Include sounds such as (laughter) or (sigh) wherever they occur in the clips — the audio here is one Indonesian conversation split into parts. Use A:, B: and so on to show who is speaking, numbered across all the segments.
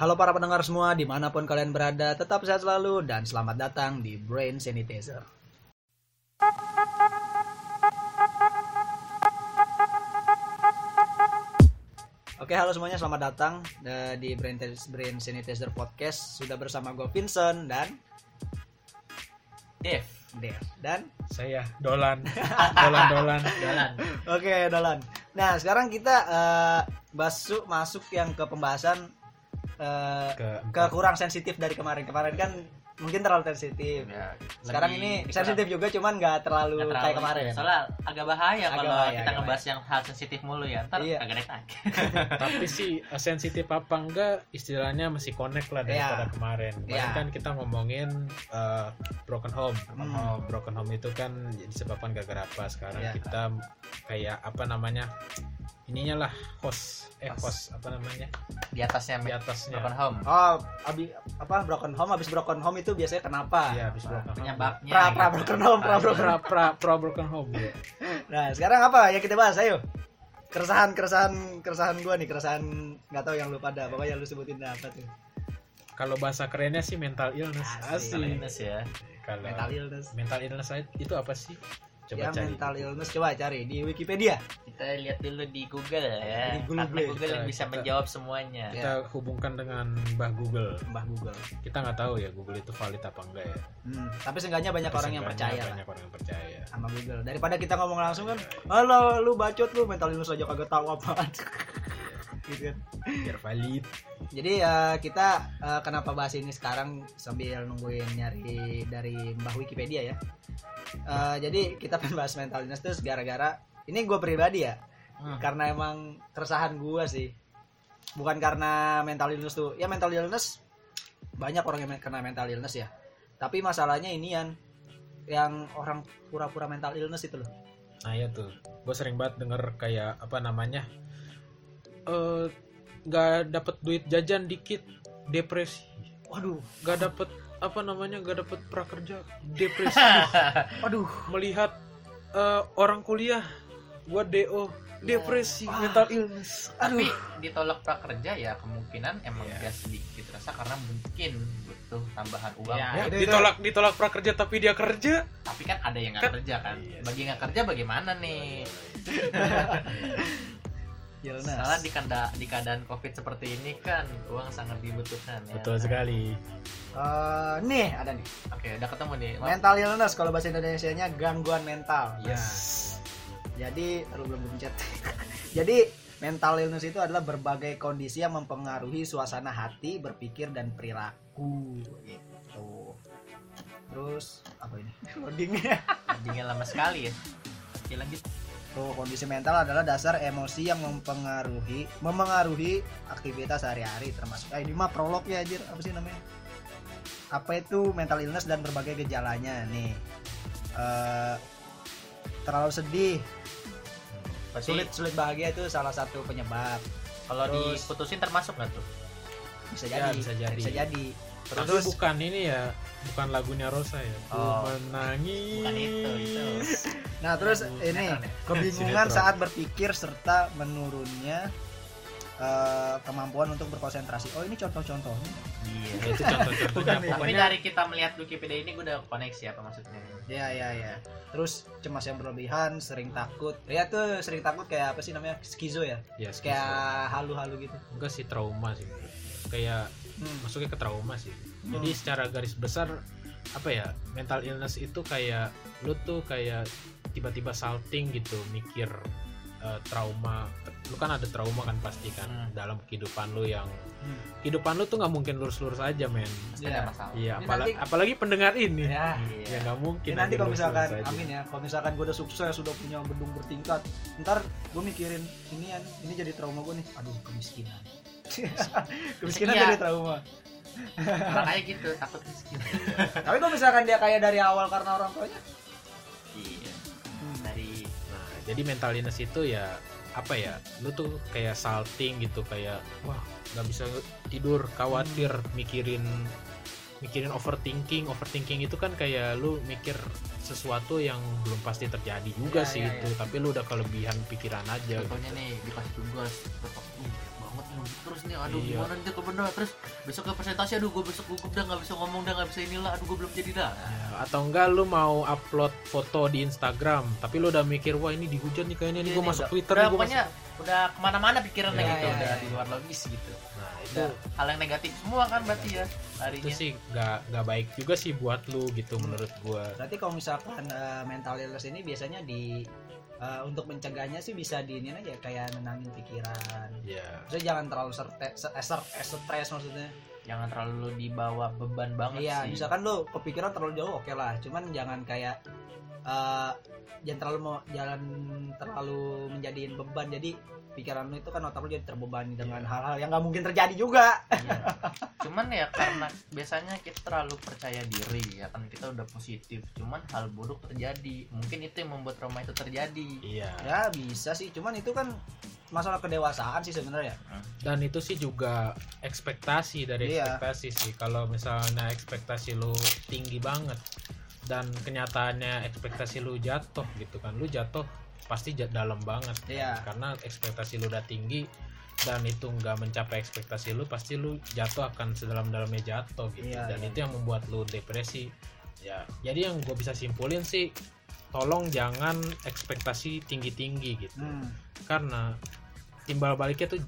A: Halo para pendengar semua, di mana pun kalian berada, tetap sehat selalu dan selamat datang di Brain Sanitizer. Oke, halo semuanya, selamat datang eh, di Brain, Brain Sanitizer Podcast. Sudah bersama gue Vincent dan
B: Dev
A: Dev dan
C: Saya Dolan. (laughs) Dolan Dolan.
B: Jalan
A: Oke, Dolan. Nah, sekarang kita eh, masuk masuk yang ke pembahasan eh,
C: Ke
A: ke kurang sensitif dari kemarin. Kemarin kan mungkin terlalu sensitif.
B: ya,
A: Sekarang ini sensitif juga, cuman nggak terlalu,
B: terlalu
A: kayak kemarin.
B: soalnya agak bahaya
A: Agak
B: kalau
A: bahaya,
B: kita ngebahas yang hal sensitif mulu ya ntar
A: Iya.
B: agak naik (laughs)
C: Tapi sih eh, sensitif apa enggak istilahnya masih connect lah daripada
A: Iya.
C: kemarin. Kemarin
A: Iya.
C: kan kita ngomongin eh, broken home.
A: Hmm.
C: Oh, broken home itu kan disebabkan gara-gara apa? Sekarang
A: Iya.
C: kita kayak apa namanya? Ininya lah host eh
A: Host.
C: host apa namanya?
B: di atasnya
C: Di atasnya.
B: broken home
A: Oh, abi, apa broken home habis broken home itu biasanya kenapa?
C: Iya, habis broken home.
B: penyebabnya
A: Pra pra
B: gitu.
A: broken home, pra broken
C: Pra, pra, pra broken home ya. (laughs)
A: Nah, sekarang apa? Ya kita bahas, ayo. Keresahan, keresahan, keresahan gua nih, keresahan nggak tahu yang lu pada. Pokoknya lu sebutin apa tuh?
C: Kalau bahasa kerennya sih mental illness.
B: Mental
C: Asli.
B: illness ya
C: Kalau
A: Mental illness.
C: mental illness itu apa sih? Coba
A: yang
C: cari.
A: mental illness coba cari di Wikipedia.
B: kita lihat dulu di Google ya
A: Di Google,
B: karena Google yang
C: kita-
B: bisa
C: kita-
B: menjawab semuanya
A: Ya.
C: kita hubungkan dengan Mbah Google.
A: Mbah Google.
C: Kita nggak tahu ya Google itu valid apa enggak ya.
A: Hmm, tapi seenggaknya banyak orang yang percaya lah
C: Banyak orang yang percaya.
A: sama Google. Daripada kita ngomong langsung kan, halo lu bacot lu mental illness aja kagak tahu apaan. (laughs) gitu kan.
C: Biar valid.
A: Jadi ya kita eh, kenapa bahas ini sekarang sambil nungguin nyari dari Mbah Wikipedia ya. Eh, jadi kita pengen (laughs) bahas mental illness terus gara-gara ini gue pribadi ya,
B: Hmm.
A: karena emang keresahan gue sih, bukan karena mental illness tuh. Ya mental illness banyak orang yang kena mental illness ya. Tapi masalahnya ini yang yang orang pura-pura mental illness itu loh.
C: Nah ya tuh, gue sering banget denger kayak apa namanya, eh nggak dapet duit jajan dikit, depresi.
A: Waduh,
C: Nggak dapet apa namanya, nggak dapet prakerja, depresi. (laughs)
A: waduh.
C: Melihat eh, orang kuliah, gua do, depresi,
A: Ah.
C: mental illness.
B: tapi ditolak prakerja ya kemungkinan emang
C: Iya.
B: dia sedikit rasa karena mungkin butuh tambahan uang
A: Ya,
C: Ya,
A: itu-
C: ditolak ditolak prakerja tapi dia kerja.
B: tapi kan ada yang nggak
C: Kan-
B: kerja kan
C: Iya
B: bagi yang nggak kerja bagaimana nih
A: Illness.
B: Soalnya di, kanda- di keadaan covid seperti ini kan uang sangat dibutuhkan ya.
C: Betul sekali.
A: Eh, nih ada nih.
B: Oke, udah ketemu nih. Maaf.
A: Mental illness kalau bahasa Indonesianya gangguan mental.
C: Yes.
A: Jadi terlalu belum pencet. (laughs) Jadi mental illness itu adalah berbagai kondisi yang mempengaruhi suasana hati, berpikir dan perilaku gitu. Terus apa ini? (laughs) Loadingnya.
B: Anjingnya lama sekali ya. Oke lanjut.
A: Tuh, kondisi mental adalah dasar emosi yang mempengaruhi memengaruhi aktivitas sehari-hari termasuk eh, ini mah prolog ya anjir apa sih namanya? Apa itu mental illness dan berbagai gejalanya nih. Eh, terlalu sedih.
B: Berarti
A: sulit sulit bahagia itu salah satu penyebab.
B: Kalau
A: Terus-
B: diputusin termasuk nggak tuh?
A: Bisa
C: Ya,
A: jadi
C: bisa jadi.
A: bisa jadi
C: Tapi
A: terus
C: bukan ini ya, bukan lagunya Rosa ya. Ku
B: Oh.
C: menangis.
B: Bukan itu, itu. (laughs)
A: nah terus
C: Lagu
A: ini
B: ya?
A: kebingungan saat berpikir serta menurunnya eh, kemampuan untuk berkonsentrasi oh ini contoh-contohnya
B: Iya.
C: Ya, itu contoh-contohnya.
A: Bukan ya.
B: Tapi
C: Pokoknya
B: dari kita melihat Wikipedia ini gue udah koneksi apa maksudnya.
A: Ya ya ya. Terus cemas yang berlebihan, sering takut. Ya tuh sering takut kayak apa sih namanya? Skizo ya.
C: ya,
A: Kayak halu-halu gitu.
C: enggak sih trauma sih. Kayak
A: Hmm.
C: masuknya ke trauma sih.
A: Hmm.
C: Jadi secara garis besar apa ya mental illness itu kayak lu tuh kayak tiba-tiba salting gitu mikir eh, trauma lu kan ada trauma kan pasti kan
B: Hmm.
C: dalam kehidupan lu yang
A: Hmm.
C: kehidupan lu tuh nggak mungkin lurus-lurus aja men
B: Pasti
A: Iya.
B: ada masalah.
C: iya
A: nanti-
C: apalagi pendengar ini
A: Ya.
B: Iya. (laughs)
C: ya nggak mungkin
A: Ini nanti kalau misalkan amin ya, kalau misalkan gue udah sukses, sudah punya gedung bertingkat, ntar gue mikirin ini ya, ini jadi trauma gue nih. Aduh kemiskinan. (laughs) kemiskinan
B: iya.
A: jadi trauma
B: makanya gitu takut miskin (laughs)
A: tapi kalau misalkan dia kaya dari awal karena orang tuanya
B: iya
A: hmm.
B: dari
C: nah jadi mentalitas itu ya apa ya lu tuh kayak salting gitu kayak wah nggak bisa tidur khawatir hmm. mikirin mikirin overthinking overthinking itu kan kayak lu mikir sesuatu yang belum pasti terjadi juga
A: ya,
C: sih
A: ya,
C: itu
A: ya.
C: tapi lu udah kelebihan pikiran aja
B: Contohnya gitu. nih dikasih tugas terus nih aduh
C: Iya.
B: gimana nih ke bener terus besok ke presentasi aduh gue besok gugup dah nggak bisa ngomong dah nggak bisa inilah aduh gue belum jadi dah.
C: Ya, atau enggak lu mau upload foto di Instagram tapi lu udah mikir wah ini dihujat nih kayaknya nih
B: Iya,
C: gue
B: nih,
C: masuk
B: udah-
C: Twitter
B: udah
C: nih gua
B: pokoknya udah ke mana-mana pikirannya
C: Iya,
B: gitu
A: iya,
B: udah
A: iya.
B: di luar logis gitu
C: nah itu
B: udah hal yang negatif semua kan berarti ya
C: itu
B: larinya
C: sih nggak nggak baik juga sih buat lu gitu menurut gua.
A: Berarti kalau misalkan eh, mental illness ini biasanya di eh, untuk mencegahnya sih bisa di ini aja kayak nenangin pikiran.
C: ya
A: Maksudnya jangan terlalu eh, ser- eh, stres maksudnya.
B: jangan terlalu dibawa beban banget
A: Iya,
B: sih.
A: misalkan lu kepikiran terlalu jauh oke lah, cuman jangan kayak eh jangan terlalu mau jalan terlalu menjadiin beban. Jadi pikiran lu itu kan otak lu jadi terbebani dengan
C: Iya.
A: hal-hal yang nggak mungkin terjadi juga.
B: Iya. (laughs) cuman ya karena biasanya kita terlalu percaya diri ya kan kita udah positif cuman hal buruk terjadi mungkin itu yang membuat trauma itu terjadi
C: iya
A: Ya bisa sih, cuman itu kan masalah kedewasaan sih sebenarnya.
C: dan itu sih juga ekspektasi dari
A: Iya.
C: ekspektasi sih kalau misalnya ekspektasi lu tinggi banget dan kenyataannya ekspektasi lu jatuh gitu kan lu jatuh pasti dalam banget kan.
A: Iya.
C: karena ekspektasi lu udah tinggi dan itu nggak mencapai ekspektasi lu pasti lu jatuh akan sedalam-dalamnya jatuh gitu
A: Iya,
C: dan
A: iya.
C: itu yang membuat lu depresi ya jadi yang gue bisa simpulin sih tolong jangan ekspektasi tinggi-tinggi gitu
A: Hmm.
C: karena timbal baliknya tuh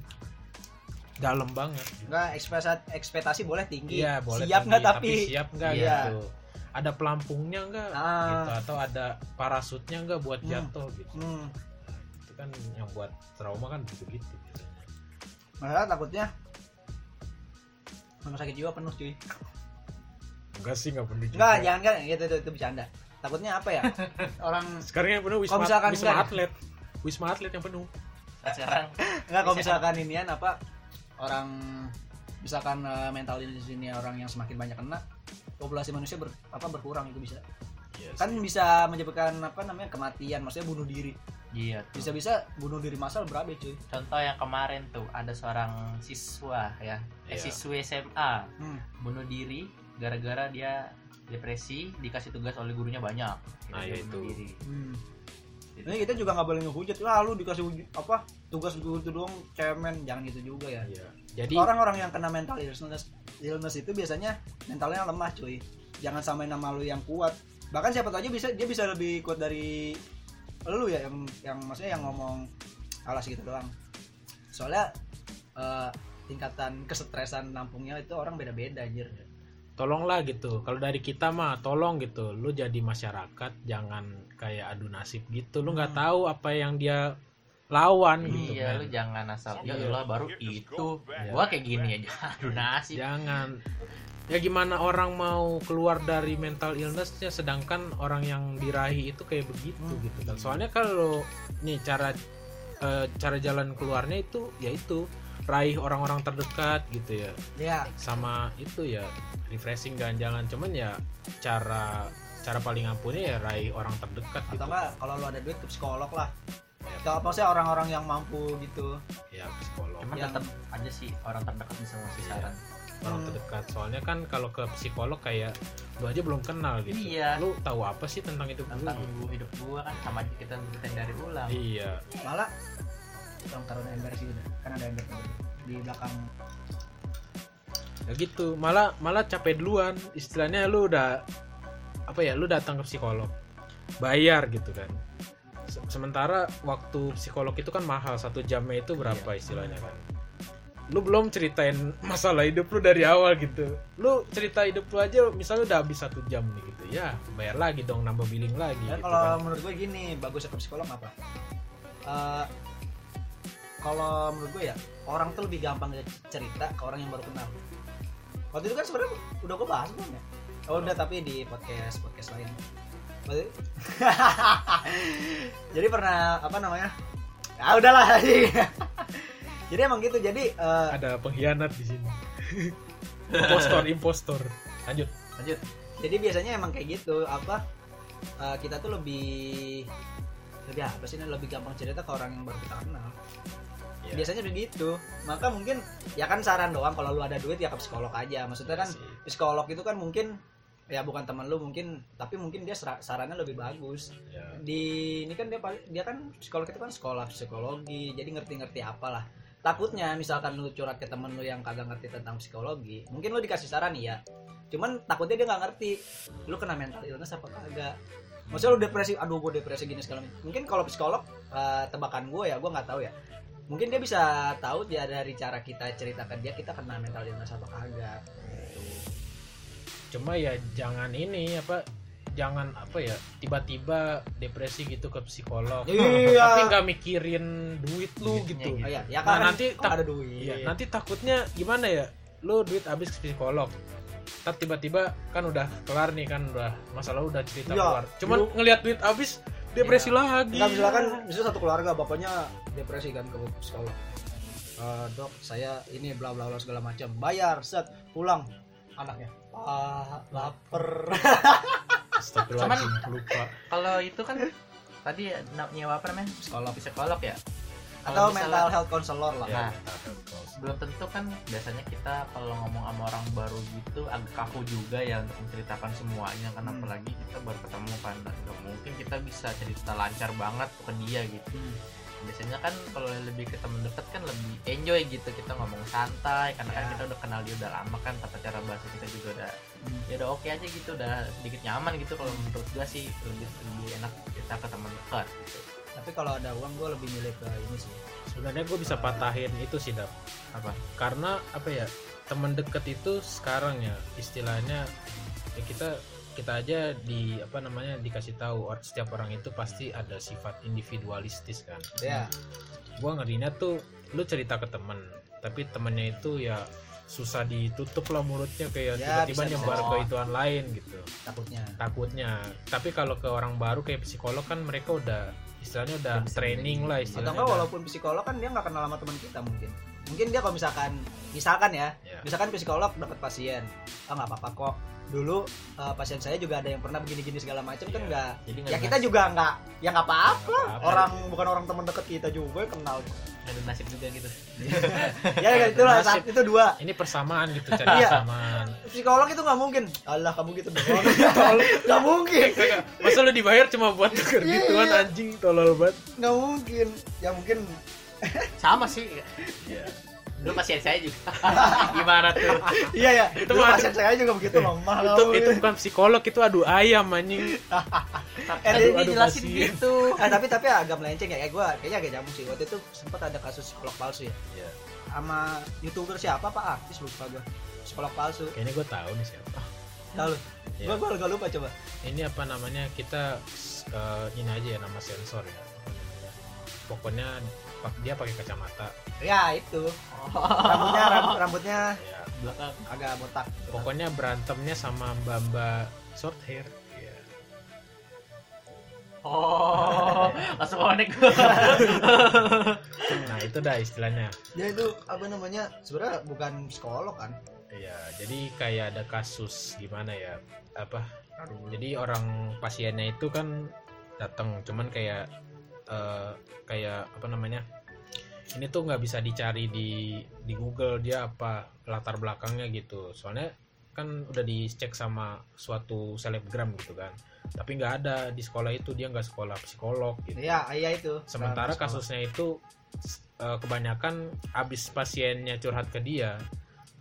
C: dalam banget gitu.
A: Enggak ekspektasi ekspektasi boleh tinggi.
C: Iya boleh
A: Siap nggak tapi?
C: siap nggak
A: Iya.
C: gitu ada pelampungnya nggak
A: Ah.
C: gitu atau ada parasutnya nggak buat
A: Hmm.
C: jatuh gitu
A: Hmm.
C: itu kan yang buat trauma kan gitu gitu
A: Masalah takutnya rumah sakit jiwa penuh cuy.
C: enggak sih nggak perlu
A: Enggak, jangan kan itu, itu itu bercanda. Takutnya apa ya? (laughs) Orang
C: sekarang yang penuh wisma,
A: misalkan
C: wisma
A: enggak-
C: atlet wisma atlet yang penuh
B: Nah, sekarang
A: enggak kalau
B: Bisa.
A: misalkan inian apa orang misalkan eh, mental illness ini orang yang semakin banyak kena populasi manusia ber, apa berkurang itu bisa kan bisa menyebabkan apa namanya kematian maksudnya bunuh diri
B: iya tuh.
A: bisa-bisa bunuh diri massal berabe cuy
B: contoh yang kemarin tuh ada seorang siswa ya eh,
C: Iya.
B: siswi SMA
A: hmm.
B: bunuh diri gara-gara dia depresi dikasih tugas oleh gurunya banyak
C: Nah, ya
B: bunuh
C: itu.
B: diri.
A: Hmm. Ini kita juga nggak boleh ngehujat. Wah, lu dikasih apa? Tugas gue itu doang cemen, jangan gitu juga ya.
C: Iya. jadi
A: Orang-orang yang kena mental illness, illness itu biasanya mentalnya lemah, cuy. Jangan samain nama lu yang kuat. Bahkan siapa tahu aja bisa dia bisa lebih kuat dari lu ya yang yang maksudnya yang ngomong alas gitu doang. Soalnya eh, tingkatan kesetresan nampungnya itu orang beda-beda anjir.
C: tolonglah gitu kalau dari kita mah tolong gitu lu jadi masyarakat jangan kayak adu nasib gitu lu nggak
A: Hmm.
C: tahu apa yang dia lawan gitu
B: iya
C: kan
B: lu jangan asal ya
C: Iya.
B: Allah baru itu
C: Iya.
B: gua kayak gini aja. (laughs) Aduh nasi
C: jangan. Ya gimana orang mau keluar dari mental illnessnya sedangkan orang yang dirahi itu kayak begitu
A: Hmm.
C: gitu kan. Soalnya kalau nih cara eh, cara jalan keluarnya itu yaitu raih orang-orang terdekat gitu ya.
A: Ya,
C: sama itu ya refreshing jalan-jalan. Cuman ya cara cara paling ampuhnya ya raih orang terdekat gitu.
A: atau enggak kalau lu ada duit ke psikolog lah.
C: Ya.
A: Kalau maksudnya orang-orang yang mampu gitu.
C: ya psikolog
B: cuman
A: Yang-
B: tetap aja sih orang terdekat bisa ngasih
C: Iya.
B: saran
C: orang
A: Hmm.
C: terdekat. Soalnya kan kalau ke psikolog kayak lu aja belum kenal gitu.
B: Iya.
C: lu tahu apa sih tentang hidup lu
B: tentang hidup gua kan sama aja kita ceritain dari ulang.
C: Iya.
A: Malah tolong taruh ember sih udah. Kan ada ember di belakang.
C: Ya gitu. Malah malah capek duluan. Istilahnya lu udah apa ya lu datang ke psikolog. Bayar gitu kan sementara waktu psikolog itu kan mahal satu jamnya itu berapa
B: Iya.
C: istilahnya kan? Lu belum ceritain masalah hidup lu dari awal gitu. Lu cerita hidup lu aja misalnya udah habis satu jam nih gitu ya bayar lagi dong nambah billing lagi
A: ya
C: gitu
A: kalau
C: kan.
A: menurut gue gini bagus ke psikolog apa? Eh, kalau menurut gue ya orang tuh lebih gampang cerita ke orang yang baru kenal. Waktu itu kan sebenarnya udah gue bahas belum ya. Oh udah tapi di podcast podcast lain (laughs) jadi pernah apa namanya? Ya udahlah (laughs) jadi. Emang gitu jadi eh,
C: ada pengkhianat di sini. Impostor impostor. Lanjut.
B: Lanjut.
A: Jadi biasanya emang kayak gitu apa eh, kita tuh lebih lebih apa sih lebih gampang cerita ke orang yang baru kita kenal.
C: Ya.
A: biasanya begitu maka mungkin ya kan saran doang kalau lu ada duit ya ke psikolog aja. Maksudnya kan
C: Iya
A: psikolog itu kan mungkin ya bukan teman lu mungkin tapi mungkin dia sarannya lebih bagus.
C: Ya.
A: di ini kan dia dia kan psikolog itu kan sekolah psikologi jadi ngerti-ngerti apalah. Takutnya misalkan lu curhat ke temen lu yang kagak ngerti tentang psikologi mungkin lu dikasih saran ya cuman takutnya dia nggak ngerti. Lu kena mental illness apa kagak? Maksudnya lu depresi aduh gue depresi gini segala macam. Mungkin kalau psikolog eh, tebakan gue ya gue nggak tahu ya. Mungkin dia bisa tahu dia dari cara kita ceritakan dia kita kena mental illness apa kagak
C: cuma ya jangan ini apa jangan apa ya tiba-tiba depresi gitu ke psikolog
A: Iya.
C: tapi nggak mikirin duit lu
B: Duitnya
C: gitu
B: gitu.
A: oh, iya ya
C: Nah,
A: kan
C: nanti
A: kok
C: tak-
A: ada duit
C: Iya, nanti takutnya gimana ya lu duit habis ke psikolog Ntar tiba-tiba kan udah kelar nih kan udah masalah lu udah cerita
A: Iya,
C: keluar cuman
A: lu-
C: ngelihat duit habis depresi lagi
A: Enggak misalkan misalnya satu keluarga bapaknya depresi kan ke psikolog. Eh, dok, saya ini bla bla bla segala macam. Bayar, set, pulang anaknya. Ah, lapar.
C: Astagfirullahaladzim, lupa
B: kalau itu kan tadi nyewa apa namanya
A: Psikolog
B: psikolog ya
A: atau
B: misalnya-
A: mental health counselor lah.
C: Ya,
B: Nah, belum tentu kan biasanya kita kalau ngomong sama orang baru gitu agak kaku juga ya untuk menceritakan semuanya karena
A: Hmm.
B: apalagi kita baru ketemu kan nggak mungkin kita bisa cerita lancar banget ke dia gitu
A: Hmm.
B: Biasanya kan kalau lebih ke temen deket kan lebih enjoy gitu kita ngomong santai karena kan
A: Ya.
B: kita udah kenal dia udah lama kan tata cara bahasa kita juga udah
A: Hmm.
B: ya udah oke aja gitu udah sedikit nyaman gitu kalau menurut gua sih lebih lebih enak kita ke teman dekat gitu.
A: Tapi kalau ada uang gue lebih milih ke ini sih.
C: sebenarnya gue bisa patahin itu sih dap
B: apa
C: karena apa ya teman deket itu sekarang ya istilahnya ya kita kita aja di apa namanya dikasih tahu setiap orang itu pasti ada sifat individualistis kan
A: Ya.
C: gua ngerinya tuh lu cerita ke temen tapi temennya itu ya susah ditutup lah mulutnya kayak
A: Ya,
C: tiba-tiba nyebar ke ituan lain gitu
A: takutnya.
C: takutnya tapi kalau ke orang baru kayak psikolog kan mereka udah istilahnya udah training lah
A: Atau
C: istilahnya
A: enggak
C: udah-
A: walaupun psikolog kan dia nggak kenal sama teman kita mungkin. Mungkin dia kalau misalkan misalkan ya,
C: Ya.
A: misalkan psikolog dapat pasien, oh nggak apa-apa kok. Dulu eh, pasien saya juga ada yang pernah begini-gini segala macam kan
C: Iya.
A: nggak
B: jadi
A: ya kita juga nggak ya nggak apa-apa. Orang bukan orang teman dekat kita juga kenal.
B: Ada nasib juga gitu. (laughs)
A: Ya ya, itulah
C: Nasib.
A: saat itu dua.
C: Ini persamaan gitu cari
A: Iya.
C: persamaan.
A: Psikolog itu nggak mungkin. Allah kamu gitu doang (laughs) nggak mungkin.
C: Masa lu dibayar cuma buat tuker
A: Iya,
C: gituan anjing tolol banget.
A: Nggak mungkin. Ya mungkin
B: sama sih. Dulu pasien saya juga. (laughs) Gimana tuh?
A: Iya ya
C: Itu mah-
A: pasien saya juga begitu lemah
C: itu itu bukan psikolog itu adu ayam anjing. (laughs)
A: Eh,
C: aduh,
B: dijelasin
C: pasien.
B: gitu.
A: Eh, tapi tapi agak melenceng ya. Kayak gue kayaknya agak nyambung sih. Waktu itu sempat ada kasus psikolog palsu ya.
C: Iya.
A: sama youtuber siapa pak? Artis lupa gue psikolog palsu.
C: Kayaknya gue tahu nih siapa.
A: Tahu lu?
C: Iya.
A: gue gue agak lupa coba.
C: Ini apa namanya kita eh, ini aja ya nama sensor ya. Pokoknya dia pakai kacamata.
A: Ya itu. (laughs) Rambutnya rambut, rambutnya
C: ya
B: belakang.
A: agak botak.
C: Pokoknya berantemnya sama mbak mbak short hair. Ya.
B: oh (laughs) langsung konek (laughs)
C: nah itu dah istilahnya.
A: Dia itu apa namanya sebenarnya bukan psikolog kan?
C: Ya jadi kayak ada kasus gimana ya apa? Jadi orang pasiennya itu kan datang cuman kayak eh, kayak apa namanya ini tuh nggak bisa dicari di di Google dia apa latar belakangnya gitu. Soalnya kan udah dicek sama suatu selebgram gitu kan. Tapi nggak ada di sekolah itu dia nggak sekolah psikolog gitu.
A: Iya iya itu.
C: Sementara
A: Psikolog.
C: kasusnya itu eh, kebanyakan abis pasiennya curhat ke dia.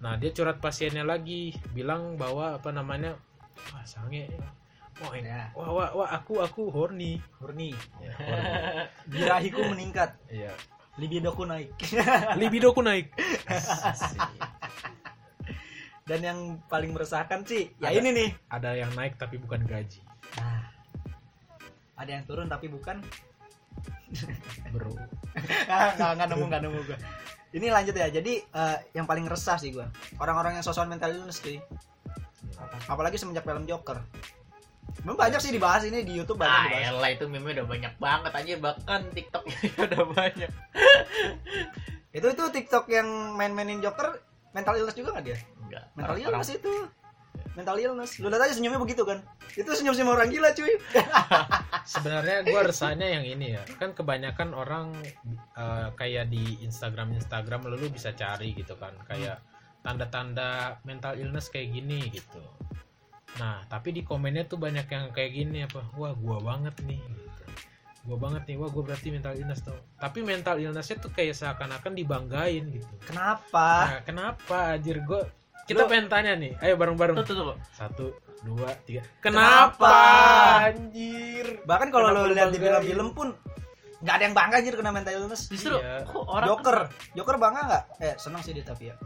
C: Nah dia curhat pasiennya lagi bilang bahwa apa namanya wah sange wah ini
A: ya.
C: wah wah, wah aku aku horny.
A: Horny.
C: Ya, (laughs) horny.
A: birahiku meningkat.
C: Iya.
A: libidoku naik. (laughs)
C: Libidoku naik. (laughs)
A: Dan yang paling meresahkan sih ya
C: Ada.
A: ini nih.
C: ada yang naik tapi bukan gaji.
A: Nah, ada yang turun tapi bukan.
C: Bro.
A: Ah, nggak nggak nemu nggak nemu gue ini lanjut ya. Jadi eh, yang paling resah sih gue orang-orang yang sosokan mental illness cuy apalagi semenjak film Joker Memang banyak sih dibahas ini di YouTube banyak
B: ah
A: dibahas.
B: elah itu meme udah banyak banget aja bahkan tiktok (laughs) udah banyak.
A: Itu itu TikTok yang main-mainin Joker mental illness juga nggak dia?
B: Enggak
A: mental
B: Orang-
A: illness itu. Mental illness. Lu lihat aja senyumnya begitu kan? Itu senyum senyum orang gila cuy. (laughs)
C: Sebenarnya gua resahnya yang ini ya. Kan kebanyakan orang eh, kayak di Instagram Instagram lalu bisa cari gitu kan. Kayak tanda-tanda mental illness kayak gini gitu nah tapi di komennya tuh banyak yang kayak gini apa wah gua banget nih gitu. gue banget nih wah gue berarti mental illness tuh tapi mental illnessnya tuh kayak seakan-akan dibanggain gitu
A: Kenapa?
C: nah kenapa anjir gue kita
A: Lu-
C: pengen tanya nih ayo bareng-bareng
B: Tuh, tuh, tuh.
C: satu dua tiga
A: Kenapa?
C: kenapa anjir
A: Bahkan kalau lo
C: lu
A: lihat di film-film pun nggak ada yang bangga anjir kena mental illness.
B: Justru
C: Iya.
B: kok orang
A: Joker, Joker bangga nggak? Eh senang sih dia tapi ya.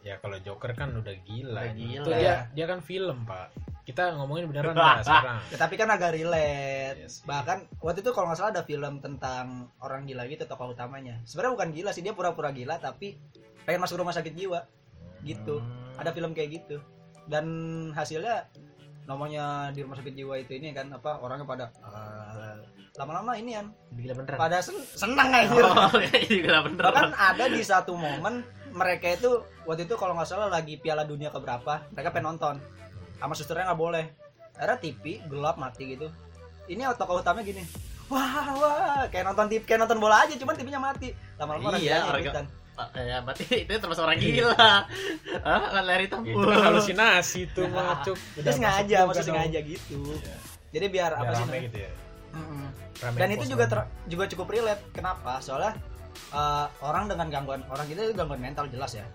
C: Ya kalau Joker kan udah gila
B: Udah
C: itu
B: gila.
C: dia dia kan film pak kita ngomongin beneran (laughs) nggak sekarang
A: Ya, tapi kan agak relate.
C: Iya sih.
A: Bahkan waktu itu kalau nggak salah ada film tentang orang gila gitu tokoh utamanya. Sebenarnya bukan gila sih dia pura-pura gila tapi pengen masuk rumah sakit jiwa gitu.
B: Hmm.
A: Ada film kayak gitu. Dan hasilnya namanya di rumah sakit jiwa itu ini kan apa orangnya pada eh, lama-lama ini kan
B: gila beneran.
A: pada sen senang anjir.
B: Oh, (laughs) gila beneran.
A: Bahkan ada di satu momen mereka itu waktu itu kalau nggak salah lagi Piala Dunia keberapa mereka pengen nonton sama susternya nggak boleh. Era TV gelap mati gitu. Ini tokoh utamanya gini. Wah wah kayak nonton TV kayak nonton bola aja cuman TV-nya mati. Lama-lama orang
B: Iya, orang. Ah, ya berarti itu termasuk orang gila. Hah, lari tempur.
C: itu kan halusinasi tuh mah cuk
A: Terus sengaja, maksud sengaja gitu.
C: Iya.
A: Jadi biar
C: Biar
A: apa sih
C: gitu ya
A: Mm-mm.
C: Rame
A: Dan itu juga ter- juga cukup relate. Kenapa? Soalnya eh, orang dengan gangguan orang itu gangguan mental jelas ya.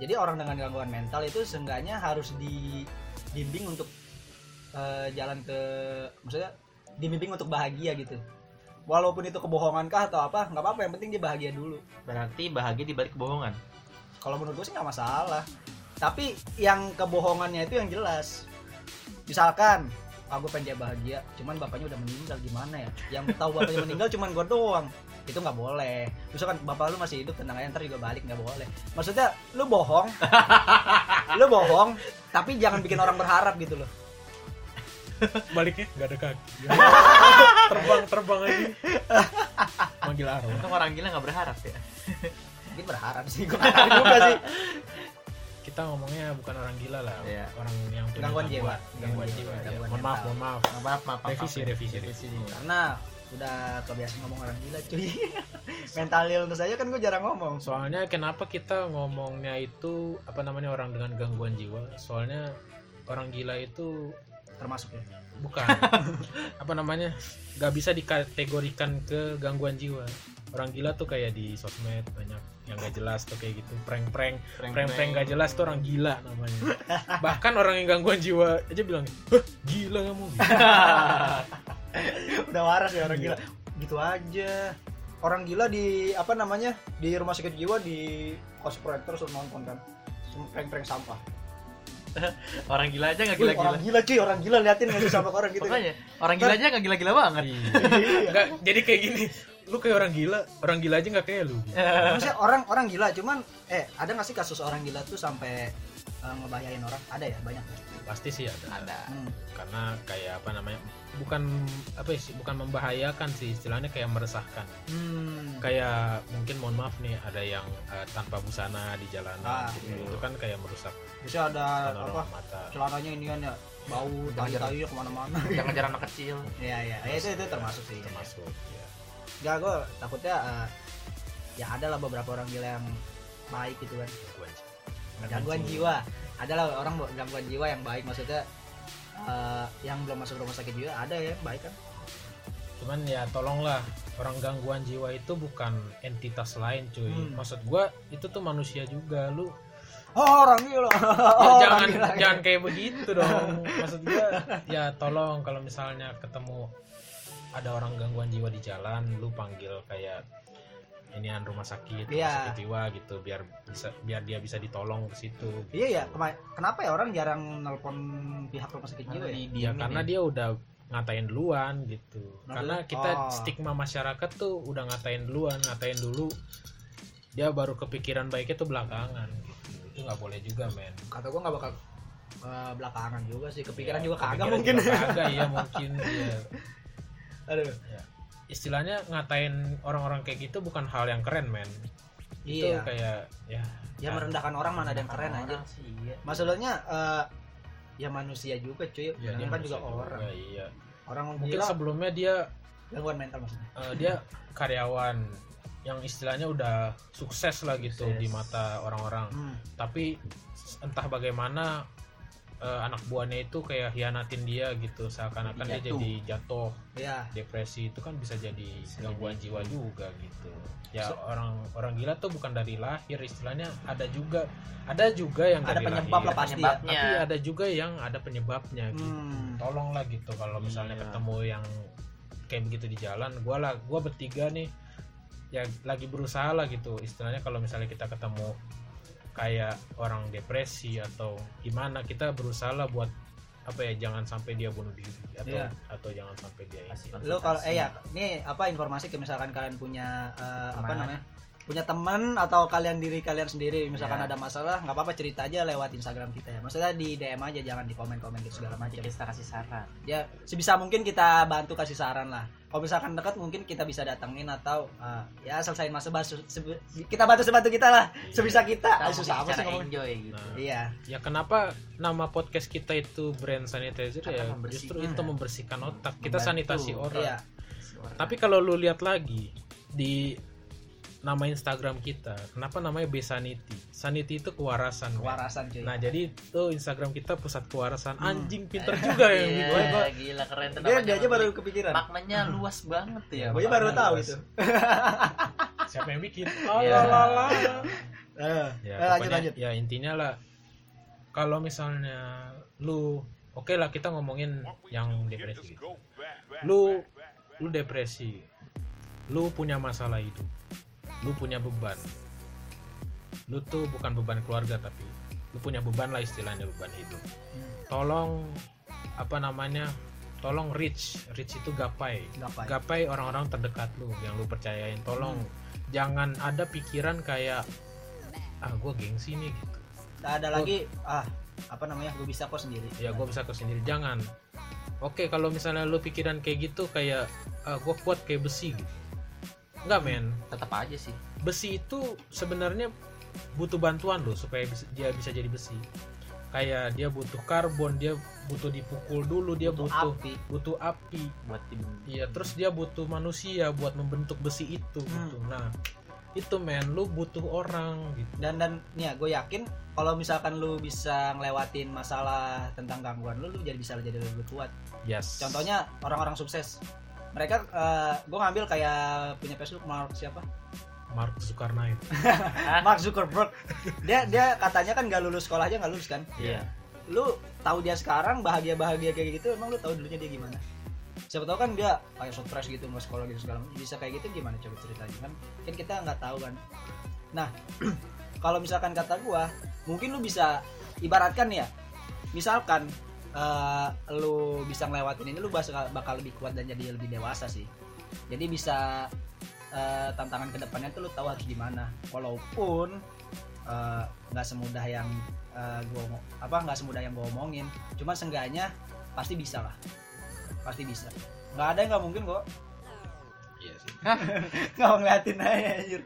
A: Jadi orang dengan gangguan mental itu seenggaknya harus dibimbing untuk eh, jalan ke maksudnya dibimbing untuk bahagia gitu. Walaupun itu kebohongan kah atau apa, nggak apa-apa. Yang penting dia bahagia dulu.
B: Berarti bahagia di balik kebohongan.
A: Kalau menurut gue sih nggak masalah. Tapi yang kebohongannya itu yang jelas. Misalkan, ah gue pengen dia bahagia, cuman bapaknya udah meninggal gimana ya? Yang tahu bapaknya meninggal cuman gue doang. Itu nggak boleh. Misalkan bapak lu masih hidup tenang aja ntar juga balik nggak boleh. Maksudnya lu bohong, (laughs) lu bohong, tapi jangan bikin orang berharap gitu loh.
C: baliknya nggak ada kaki (laughs) terbang terbang aja manggil arwah
B: Untung orang gila nggak berharap ya.
A: Mungkin berharap sih, gue juga sih. (laughs)
C: kita ngomongnya bukan orang gila lah
B: Iya.
C: orang yang punya
A: Gangguan jiwa.
C: gangguan
A: Gangguan
C: jiwa
A: jiwa,
C: ya.
A: gangguan
C: mohon maaf mohon maaf
B: Maaf, maaf, maaf.
C: Revisi, revisi,
B: revisi.
A: Karena udah kebiasaan ngomong orang gila cuy. (laughs) Mental illness aja kan gue jarang ngomong.
C: soalnya kenapa kita ngomongnya itu apa namanya orang dengan gangguan jiwa soalnya orang gila itu
A: Termasuk ya.
C: bukan (laughs) apa namanya nggak bisa dikategorikan ke gangguan jiwa orang gila tuh kayak di sosmed banyak yang gak jelas tuh kayak gitu. Prank-prank prank-prank gak jelas tuh orang gila namanya. (laughs) Bahkan orang yang gangguan jiwa aja bilang Hah, gila kamu. (laughs)
A: Udah waras ya orang
C: Iya.
A: gila gitu aja. Orang gila di apa namanya di rumah sakit jiwa di cosplay terus nonton kan. Prank-prank sampah. (laughs)
B: Orang gila aja nggak gila-gila.
A: orang gila cuy. Orang gila liatin nggak sih sampah orang gitu. Kan
B: Makanya orang gila aja nggak gila-gila banget.
C: Iya. Nggak, jadi kayak gini lu kayak orang gila orang gila aja nggak kayak lu
A: maksudnya orang orang gila cuman eh ada nggak sih kasus orang gila tuh sampai eh, ngebahayain orang ada ya banyak ya?
C: pasti sih ada
B: Ada.
A: Hmm.
C: karena kayak apa namanya bukan apa ya sih bukan membahayakan sih istilahnya kayak meresahkan
A: Hmm.
C: kayak mungkin mohon maaf nih ada yang eh, tanpa busana di jalanan
A: Ah,
C: gitu
B: iya.
C: itu kan kayak merusak
A: bisa ada apa
C: mata
A: celananya ini kan ya bau tai tai ke mana-mana
B: Jangan ngejar anak kecil.
A: Iya iya Ya, itu itu termasuk sih
C: termasuk ya.
A: Gak gue takutnya eh, ya ada lah beberapa orang gila yang baik gitu kan. Gangguan jiwa. ada lah orang gangguan jiwa yang baik maksudnya eh, yang belum masuk rumah sakit jiwa ada ya baik kan.
C: Cuman ya tolonglah orang gangguan jiwa itu bukan entitas lain cuy.
A: Hmm.
C: maksud gua itu tuh manusia juga lu.
A: Oh orang gila.
C: Ya (laughs)
A: Oh,
C: jangan
A: orang gila.
C: jangan kayak begitu dong. Maksud gua ya tolong kalau misalnya ketemu ada orang gangguan jiwa di jalan lu panggil kayak inian rumah sakit rumah
A: Iya.
C: sakit jiwa gitu biar bisa biar dia bisa ditolong ke situ.
A: Iya ya kenapa ya orang jarang nelpon pihak rumah sakit jiwa ya?
C: Ya karena dia udah ngatain duluan gitu. Karena kita
A: Oh.
C: stigma masyarakat tuh udah ngatain duluan ngatain dulu. Dia baru kepikiran baiknya tuh belakangan gitu. Itu nggak boleh juga men.
A: Kata gue nggak bakal eh, belakangan juga sih. Kepikiran
C: Ya,
A: juga kagak mungkin.
C: kagak. Iya mungkin ya.
A: Aduh.
C: Istilahnya ngatain orang-orang kayak gitu bukan hal yang keren men. Itu
A: iya.
C: kayak ya.
A: Ya merendahkan orang mana ada yang keren aja
B: sih, iya.
A: maksudnya eh, ya manusia juga cuy.
C: Ya
A: dia kan juga orang.
C: iya.
A: Orang
C: mungkin
A: gila.
C: sebelumnya dia
A: gangguan mental maksudnya.
C: Eh, dia karyawan yang istilahnya udah sukses lah gitu
B: Sukses.
C: di mata orang-orang.
A: Hmm.
C: tapi entah bagaimana eh, anak buahnya itu kayak hianatin dia gitu seakan-akan dia jadi jatuh.
A: Ya
C: depresi itu kan bisa jadi
B: Bisa
C: gangguan
B: jadi.
C: jiwa juga gitu. Ya
A: So-
C: orang orang gila tuh bukan dari lahir istilahnya ada juga ada juga yang
A: Ada
C: dari
A: penyebab
C: lahir,
A: lah pasti ya.
B: penyebabnya
C: tapi ada juga yang ada penyebabnya gitu.
A: Hmm.
C: tolonglah gitu kalau misalnya
B: Iya.
C: ketemu yang kayak begitu di jalan gua lah gua bertiga nih ya lagi berusaha lah gitu. Istilahnya kalau misalnya kita ketemu kayak orang depresi atau gimana kita berusaha lah buat apa ya jangan sampai dia bunuh diri atau
A: Iya.
C: atau jangan sampai dia ini.
A: Lu kalau eh ya ini apa informasi ke misalkan kalian punya eh, apa namanya punya teman atau kalian diri kalian sendiri misalkan
B: Ya.
A: ada masalah nggak apa-apa cerita aja lewat Instagram kita ya. Maksudnya di DM aja jangan di komen-komen gitu segala macam
B: kita kasih saran.
A: Ya sebisa mungkin kita bantu kasih saran lah. Kalau misalkan dekat mungkin kita bisa datengin atau eh, ya selesaiin masa bahas kita bantu sebantu kita lah.
C: Iya.
A: sebisa kita.
B: Kita
A: ah, susah apa sih ngomong
B: enjoy gitu.
C: Nah,
A: iya.
C: Ya kenapa nama podcast kita itu brand sanitizer
B: Karena
C: ya? justru itu membersihkan otak. Kita
B: Membantu.
C: sanitasi orang.
A: Iya.
C: Tapi kalau lu lihat lagi di nama Instagram kita. Kenapa namanya Besanity? Sanity itu kewarasan men.
A: kewarasan cuy.
C: Nah jadi tuh Instagram kita pusat kewarasan.
A: Hmm.
C: anjing (laughs) pinter juga yang
B: Iya,
A: gua-
B: gila keren. Tuh
A: dia, dia aja baru kepikiran.
B: maknanya luas banget ya.
C: Iya,
A: gue baru
C: makanya
A: tahu
C: luas.
A: itu. (laughs)
C: Siapa yang bikin?
B: Iya.
C: Lalalala.
A: Eh,
C: ya,
A: eh, lanjut
C: pokoknya,
A: lanjut.
C: ya intinya lah kalau misalnya lu oke lah kita ngomongin yang depresi. Lu lu depresi. Lu punya masalah hidup lu punya beban. Lu tuh bukan beban keluarga tapi lu punya beban lah istilahnya beban hidup. Tolong apa namanya tolong reach reach itu gapai.
A: Gapai.
C: Gapai orang-orang terdekat lu yang lu percayain. Tolong jangan ada pikiran kayak ah gue gengsi nih gitu.
A: Nggak ada lagi ah apa namanya gue bisa kok sendiri.
C: Ya gue bisa ke sendiri. Jangan. Oke kalau misalnya lu pikiran kayak gitu kayak ah, gue kuat kayak besi gitu nggak men
B: tetap aja sih
C: besi itu sebenarnya butuh bantuan loh supaya bisa- dia bisa jadi besi kayak dia butuh karbon dia butuh dipukul dulu dia
A: Butuh
C: butuh
A: api
C: butuh api
B: buat tim
C: Iya, terus dia butuh manusia buat membentuk besi itu
A: Hmm.
C: gitu. Nah, itu men, lu butuh orang gitu.
A: dan dan nih ya gue yakin kalau misalkan lu bisa ngelewatin masalah tentang gangguan lu lu jadi bisa jadi lebih kuat
C: Yes.
A: contohnya orang-orang sukses mereka gue ngambil kayak punya Facebook Mark siapa
C: Mark Zuckerberg. (laughs)
A: Mark Zuckerberg dia dia katanya kan gak lulus sekolah aja nggak lulus kan
C: Iya.
A: lu tahu dia sekarang bahagia bahagia kayak gitu emang lu tahu dulunya dia gimana siapa tahu kan dia kayak stres gitu nggak sekolah gitu segala macam. bisa kayak gitu gimana coba ceritanya kan kan kita nggak tahu kan nah (clears throat) kalau misalkan kata gua mungkin lu bisa ibaratkan ya misalkan eh, lu bisa ngelewatin ini lu bakal bakal lebih kuat dan jadi lebih dewasa sih. Jadi bisa eh, tantangan ke depannya tuh lu tahu harus gimana. Walaupun eh, nggak semudah yang eh, gua apa nggak semudah yang gua omongin. Cuman seenggaknya pasti bisa lah. Pasti bisa. Nggak ada yang nggak mungkin kok.
C: Iya sih. (laughs)
A: nggak ngeliatin aja anjir.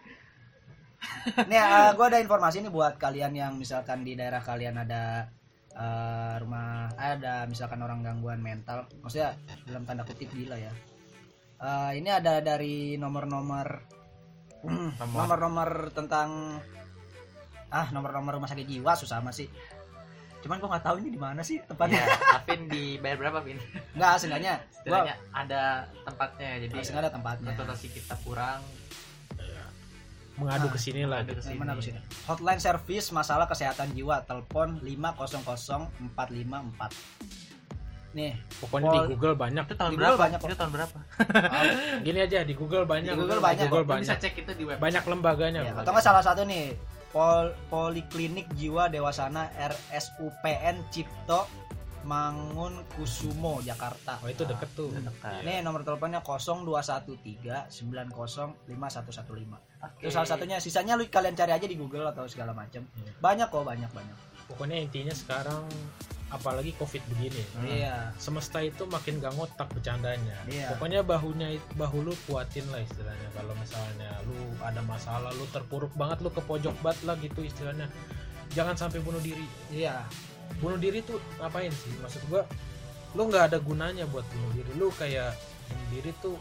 A: Nih gue ada informasi nih buat kalian yang misalkan di daerah kalian ada eh, rumah ada misalkan orang gangguan mental maksudnya dalam tanda kutip gila ya Eh, ini ada dari nomor-nomor (clears throat) nomor-nomor tentang ah nomor-nomor rumah sakit jiwa susah amat sih cuman gue nggak tahu ini di mana sih tempatnya
B: Iya, (laughs) Apin dibayar berapa Pin?
A: nggak seenggaknya gua
B: ada tempatnya jadi
A: seenggaknya ada tempatnya
B: konsultasi kita kurang.
C: Mengadu
A: Ah,
C: ke sini lah. gitu.
B: ke sini.
A: Hotline service masalah kesehatan jiwa telepon 500454. Nih,
C: Pokoknya di
A: Pol-
C: Google banyak.
B: Itu tahun
A: Di
B: berapa?
A: Google banyak.
B: Itu tahun berapa? (laughs)
C: Gini aja di Google banyak.
A: Di Google banyak
C: Google
B: Lu bisa
C: banyak.
B: cek itu di web.
C: Banyak lembaganya.
A: ya, atau nggak salah satu nih Pol Poliklinik Jiwa Dewasana RSUPN Cipto Mangun Kusumo Jakarta.
C: Oh itu deket tuh.
B: Dekat.
C: Iya.
A: Nih nomor teleponnya 0213 905115.
B: Oke.
A: Itu salah satunya. Sisanya lu kalian cari aja di Google atau segala macam.
C: Iya.
A: Banyak kok, banyak banyak.
C: Pokoknya intinya sekarang apalagi Covid begini.
B: Hmm.
A: Iya.
C: Semesta itu makin gak ngotak bercandanya.
A: Iya.
C: Pokoknya bahunya bahu lu kuatin lah istilahnya. Kalau misalnya lu ada masalah, lu terpuruk banget, lu ke pojok banget lah gitu istilahnya. Jangan sampai bunuh diri.
A: Iya.
C: Bunuh diri tuh ngapain sih? Maksud gua lu nggak ada gunanya buat bunuh diri. Lu kayak bunuh diri tuh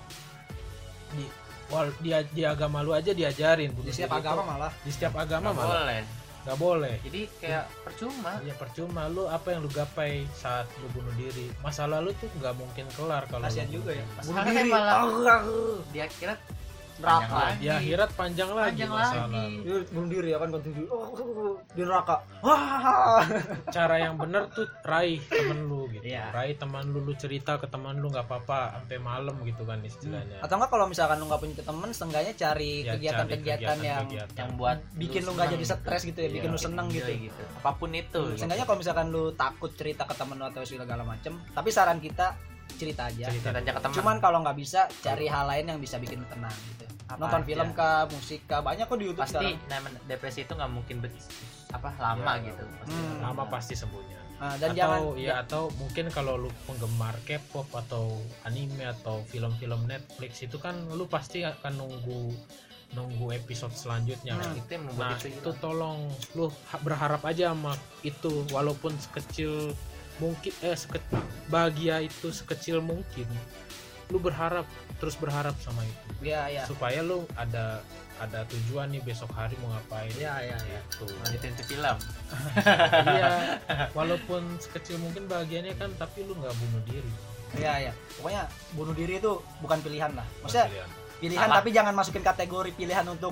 C: di wal di, di agama lu aja diajarin bunuh
A: Di setiap
C: diri
A: agama
C: tuh-
A: malah.
C: Di setiap agama
B: Nggak
C: malah.
B: boleh.
C: nggak boleh.
B: Jadi kayak percuma.
C: Ya percuma. Lu apa yang lu gapai saat lu bunuh diri? Masa lalu tuh nggak mungkin kelar kalau
A: kasihan
C: lu
A: juga ya. bunuh
B: Masalahnya
A: diri.
B: malah-
A: Ah, ah.
B: di akhirat
A: neraka
B: panjang lagi
C: di akhirat panjang lagi
B: Panjang
C: masa
B: lagi.
C: lalu
A: Dia bunuh diri ya kan ganti diri oh, oh, oh, di neraka wah
C: cara yang bener tuh raih temen lu gitu
A: Iya.
C: raih teman lu lu cerita ke teman lu nggak apa-apa sampai malam gitu kan istilahnya
A: atau enggak kalau misalkan lu nggak punya teman setengahnya cari
C: Ya,
A: kegiatan-kegiatan
C: cari
A: yang
C: kegiatan-kegiatan.
B: yang buat
A: bikin lu nggak jadi
B: gitu.
A: stres gitu ya, bikin
C: Iya,
A: lu seneng gitu.
B: enjoy apa pun itu gitu.
A: Seenggaknya kalau misalkan lu takut cerita ke temen lu atau segala macem, tapi saran kita cerita aja.
C: cerita
B: Cerita aja ke teman
A: Cuman kalau nggak bisa, cari hal lain yang bisa bikin tenang gitu.
B: Apa
A: Nonton
B: aja.
A: film kah, musik kah, banyak kok di YouTube
B: pasti
A: sekarang.
B: namanya depresi itu nggak mungkin ber- apa lama
C: Ya,
B: gitu pasti
A: Hmm.
C: lama pasti sembuhnya
A: Nah, dan
C: atau
A: jangan
C: ya atau mungkin kalau lu penggemar K-pop atau anime atau film-film Netflix itu kan lu pasti akan nunggu nunggu episode selanjutnya
A: Hmm.
C: kan.
B: itu yang
C: Nah
B: itu
C: itu tolong lu ha- berharap aja sama itu walaupun sekecil mungkin eh seke- bahagia itu sekecil mungkin lu berharap terus berharap sama itu
A: ya ya.
C: supaya lu ada ada tujuan nih besok hari mau ngapain
A: Ya ya ya.
C: gitu
B: lanjutin ke film (laughs)
C: iya (laughs) walaupun sekecil mungkin bahagianya kan tapi lu nggak bunuh diri
A: Ya ya. Pokoknya bunuh diri itu bukan pilihan lah. Maksudnya
C: Pilihan.
A: pilihan
B: Salah.
A: tapi jangan masukin kategori pilihan untuk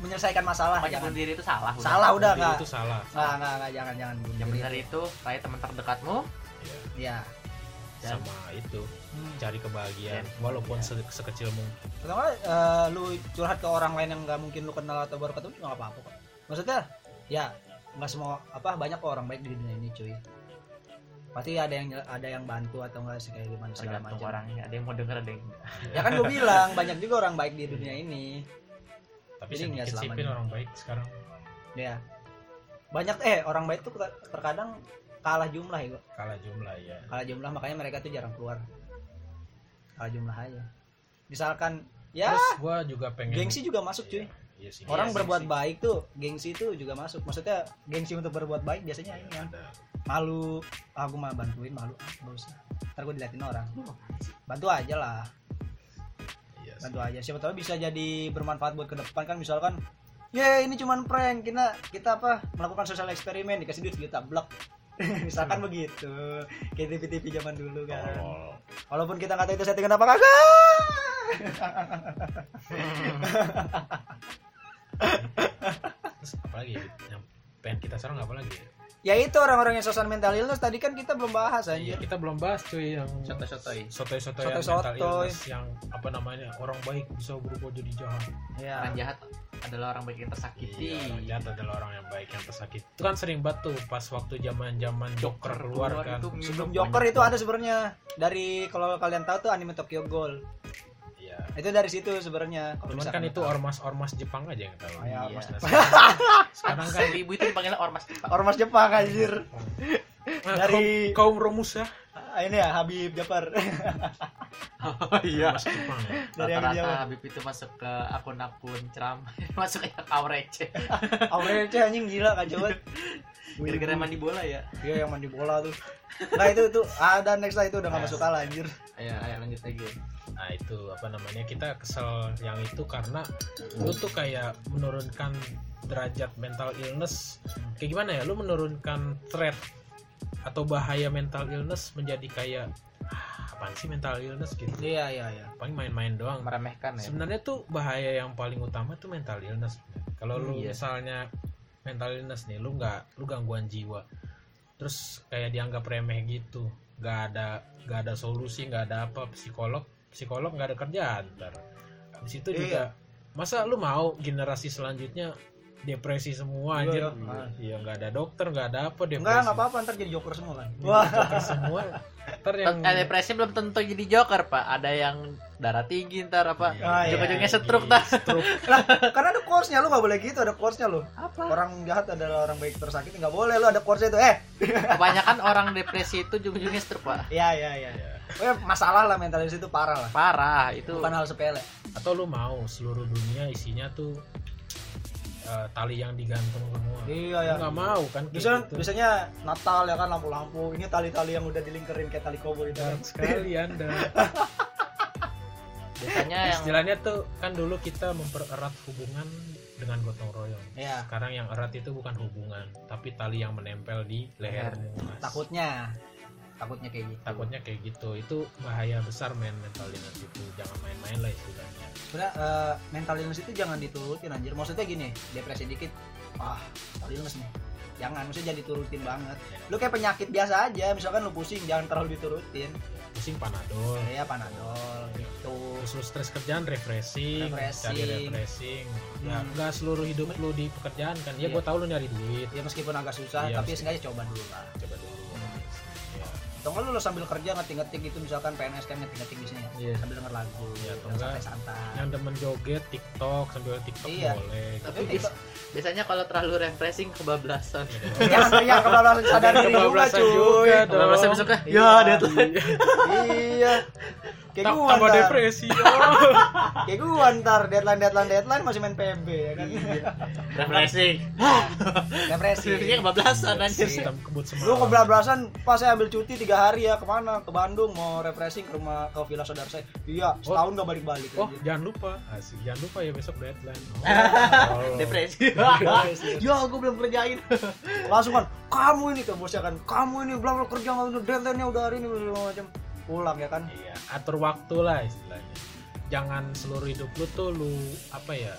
A: menyelesaikan masalah
B: Makanya
A: jangan.
B: diri itu salah udah.
A: Salah udah nggak.
C: itu salah
A: Nggak nggak nggak jangan jangan
B: yang
A: diri.
B: benar itu raih teman terdekatmu
C: ya.
A: Ya.
B: Dan-
C: sama itu
A: Hmm.
C: cari kebahagiaan
B: Dan
C: walaupun
B: kebahagiaan.
C: se- sekecil mungkin
A: nggak, eh, lu curhat ke orang lain yang nggak mungkin lu kenal atau baru ketemu juga nggak apa-apa kok. Maksudnya ya nggak semua apa banyak kok orang baik di dunia ini cuy. Pasti ada yang ada yang bantu atau enggak sih kayak gimana segala macam.
B: orangnya ada yang mau denger ada yang.
A: Ya kan gue bilang banyak juga orang baik di dunia ini.
C: Tapi
A: Jadi nggak selamanya.
C: orang baik sekarang
A: Ya. Banyak eh orang baik tuh terkadang kalah jumlah ya
C: kalah jumlah ya
A: Kalah jumlah makanya mereka tuh jarang keluar. Kalah jumlah aja. Misalkan ya
C: terus gua juga pengen
A: gengsi juga masuk cuy.
C: Iya, iya sih
A: Orang
B: Iya,
A: berbuat
B: gengsi.
A: baik tuh, gengsi itu juga masuk. Maksudnya gengsi untuk berbuat baik biasanya ini kan
C: ada
A: malu. Ah, aku mah bantuin malu. Ah, nggak usah. Ntar gue diliatin orang. Bantu aja lah,
C: iya sih.
A: Bantu aja. Siapa tahu bisa jadi bermanfaat buat ke depan kan misalkan ya ini cuman prank kita kita apa melakukan sosial eksperimen dikasih duit sejuta blok. (laughs) Misalkan begitu. Kayak TV TV zaman dulu kan.
C: Tolol.
A: walaupun kita nggak tahu itu settingan apa kagak
C: terus apalagi ya, yang pengen kita serang apa lagi ya?
A: itu orang-orang yang sosial mental illness tadi kan kita belum bahas
C: Iya,
A: aja
C: kita belum bahas cuy yang
B: Sotoy-sotoy.
C: sotoy-sotoy yang mental illness yang apa namanya orang baik bisa berubah jadi jahat.
A: ya
B: orang jahat adalah orang baik yang tersakiti
C: Iya, orang jahat adalah orang yang baik yang tersakiti. Itu kan sering banget tuh pas waktu zaman-zaman Joker keluar
B: keluar
C: kan.
B: itu
A: sebelum Joker itu ada sebenarnya dari kalau kalian tahu tuh anime Tokyo Ghoul
C: Iya.
A: itu dari situ sebenarnya Kalau
C: Cuman
A: misalkan
C: kan itu ormas-ormas Jepang aja yang tahu.
A: Oh, ya,
B: ormas
C: Nah, (laughs)
A: Jepang.
C: sekarang kan
B: ibu itu dipanggilnya ormas Jepang.
A: ormas Jepang anjir
C: Nah,
A: Dari-
C: kaum, kaum Romusa
A: Ah, ini ya Habib Jafar (laughs)
B: oh iya
C: ormas Jepang ya.
A: Dari yang
B: rata-rata. Habib itu masuk ke akun-akun ceramah (laughs) masuk ke
A: Aurel Ceh anjing gila kacau banget
B: gara-gara mandi bola ya?
A: Iya yang mandi bola tuh. Nah itu itu. Ada next lah itu udah gak
C: Ya.
A: masuk kalah anjir.
B: Ayo ayo lanjut lagi.
C: Nah itu apa namanya kita kesel yang itu karena lu tuh kayak menurunkan derajat mental illness. Kayak gimana ya? Lu menurunkan threat atau bahaya mental illness menjadi kayak ah, apaan sih mental illness? gitu.
A: Iya iya iya.
C: Paling main-main doang.
B: Meremehkan ya.
C: Sebenarnya tuh bahaya yang paling utama tuh mental illness. Kalau lu
B: Iya.
C: misalnya mental illness nih lu nggak lu gangguan jiwa. Terus kayak dianggap remeh gitu. Nggak ada nggak ada solusi nggak ada apa. Psikolog psikolog nggak ada kerjaan ntar. Di situ
A: Iya.
C: juga masa lu mau generasi selanjutnya depresi semua aja
A: iya.
C: iya nggak ada dokter nggak ada apa depresi.
A: Enggak enggak apa-apa ntar jadi joker semua kan. Wah.
C: dokter semua. Ntar yang
B: Eh, depresi belum tentu jadi joker pak. Ada yang darah tinggi ntar apa
C: Iya,
A: Ah, iya.
B: ujung-ujungnya
C: lagi
B: stroke dah.
C: Stroke. (laughs)
A: Karena ada quotesnya lu gak boleh gitu ada quotesnya lu.
B: Apa?
A: Orang jahat adalah orang baik tersakiti nggak boleh lu ada quotesnya itu Eh. (laughs)
B: Kebanyakan orang depresi itu ujung-ujungnya stroke pak.
A: Iya iya iya
C: Iya.
A: Pokoknya masalah lah mentalis itu parah lah.
B: Parah itu.
A: Bukan hal sepele.
C: Atau lu mau seluruh dunia isinya tuh eh, tali yang digantung semua.
A: Iya ya.
C: Nggak mau kan
A: Biasanya,
C: gitu.
A: biasanya Natal ya kan lampu-lampu. Ini tali-tali yang udah dilingkerin kayak tali koboi itu. Kan (laughs)
C: sekali anda. (laughs)
B: Biasanya yang
C: istilahnya tuh kan dulu kita mempererat hubungan dengan gotong royong.
A: Iya.
C: sekarang yang erat itu bukan hubungan tapi tali yang menempel di lehermu Mas.
A: takutnya takutnya kayak gitu.
C: Takutnya kayak gitu. Itu bahaya besar men mental illness itu. Jangan main-main lah istilahnya.
A: Sebenarnya eh, mental illness itu jangan diturutin anjir. Maksudnya gini depresi dikit ah mental illness nih. Jangan maksudnya jangan diturutin banget. Lu kayak penyakit biasa aja misalkan lu pusing jangan terlalu diturutin.
C: Pusing panadol.
A: Ya panadol gitu.
C: Terus lu stres kerjaan refreshing,
A: Refreshing.
C: cari refreshing. Ya
A: Hmm.
C: nggak seluruh hidup lu di pekerjaan kan. Ya
A: Iya.
C: gue tahu lu nyari duit.
A: Ya meskipun agak susah
C: Iya,
A: tapi
C: meski-
A: sengaja coba dulu lah.
C: Coba dulu. ya
A: atau enggak lu, lu sambil kerja ngetik-ngetik gitu misalkan PNS kan ngetik-ngetik di sini
C: Iya.
A: sambil denger lagu
C: Iya, atau
A: santai-santai
C: yang demen joget tiktok sambil tiktok
A: Iya.
C: boleh
B: Tapi
C: gitu.
B: Biasanya kalau terlalu refreshing kebablasan.
A: jangan teriak kebablasan sadar diri juga
C: Kebablasan
A: cuy
C: juga dong.
B: Kebablasan besoknya, ya
A: Iya.
B: deadline.
A: iya kayak
C: Ta-
A: gua
C: tambah
A: ntar.
C: depresi oh.
A: kayak gua ntar deadline deadline deadline masih main PB ya kan
B: Refreshing.
A: depresi
B: Refreshingnya kebablasan anjir.
C: sistem kebut
A: lu kebablasan pas saya ambil cuti tiga hari ya ke mana ke Bandung mau refreshing ke rumah ke villa saudara saya iya setahun gak balik balik
C: oh jangan lupa asik jangan lupa ya besok deadline (laughs) oh.
B: Depresi. Ya, gue belum kerjain.
A: langsung kan kamu ini tuh bosnya kan kamu ini belum kerja nggak udah deadline nya udah hari ini segala macam pulang ya kan
C: Iya, atur waktu lah istilahnya. Jangan seluruh hidup lu tuh lu apa ya?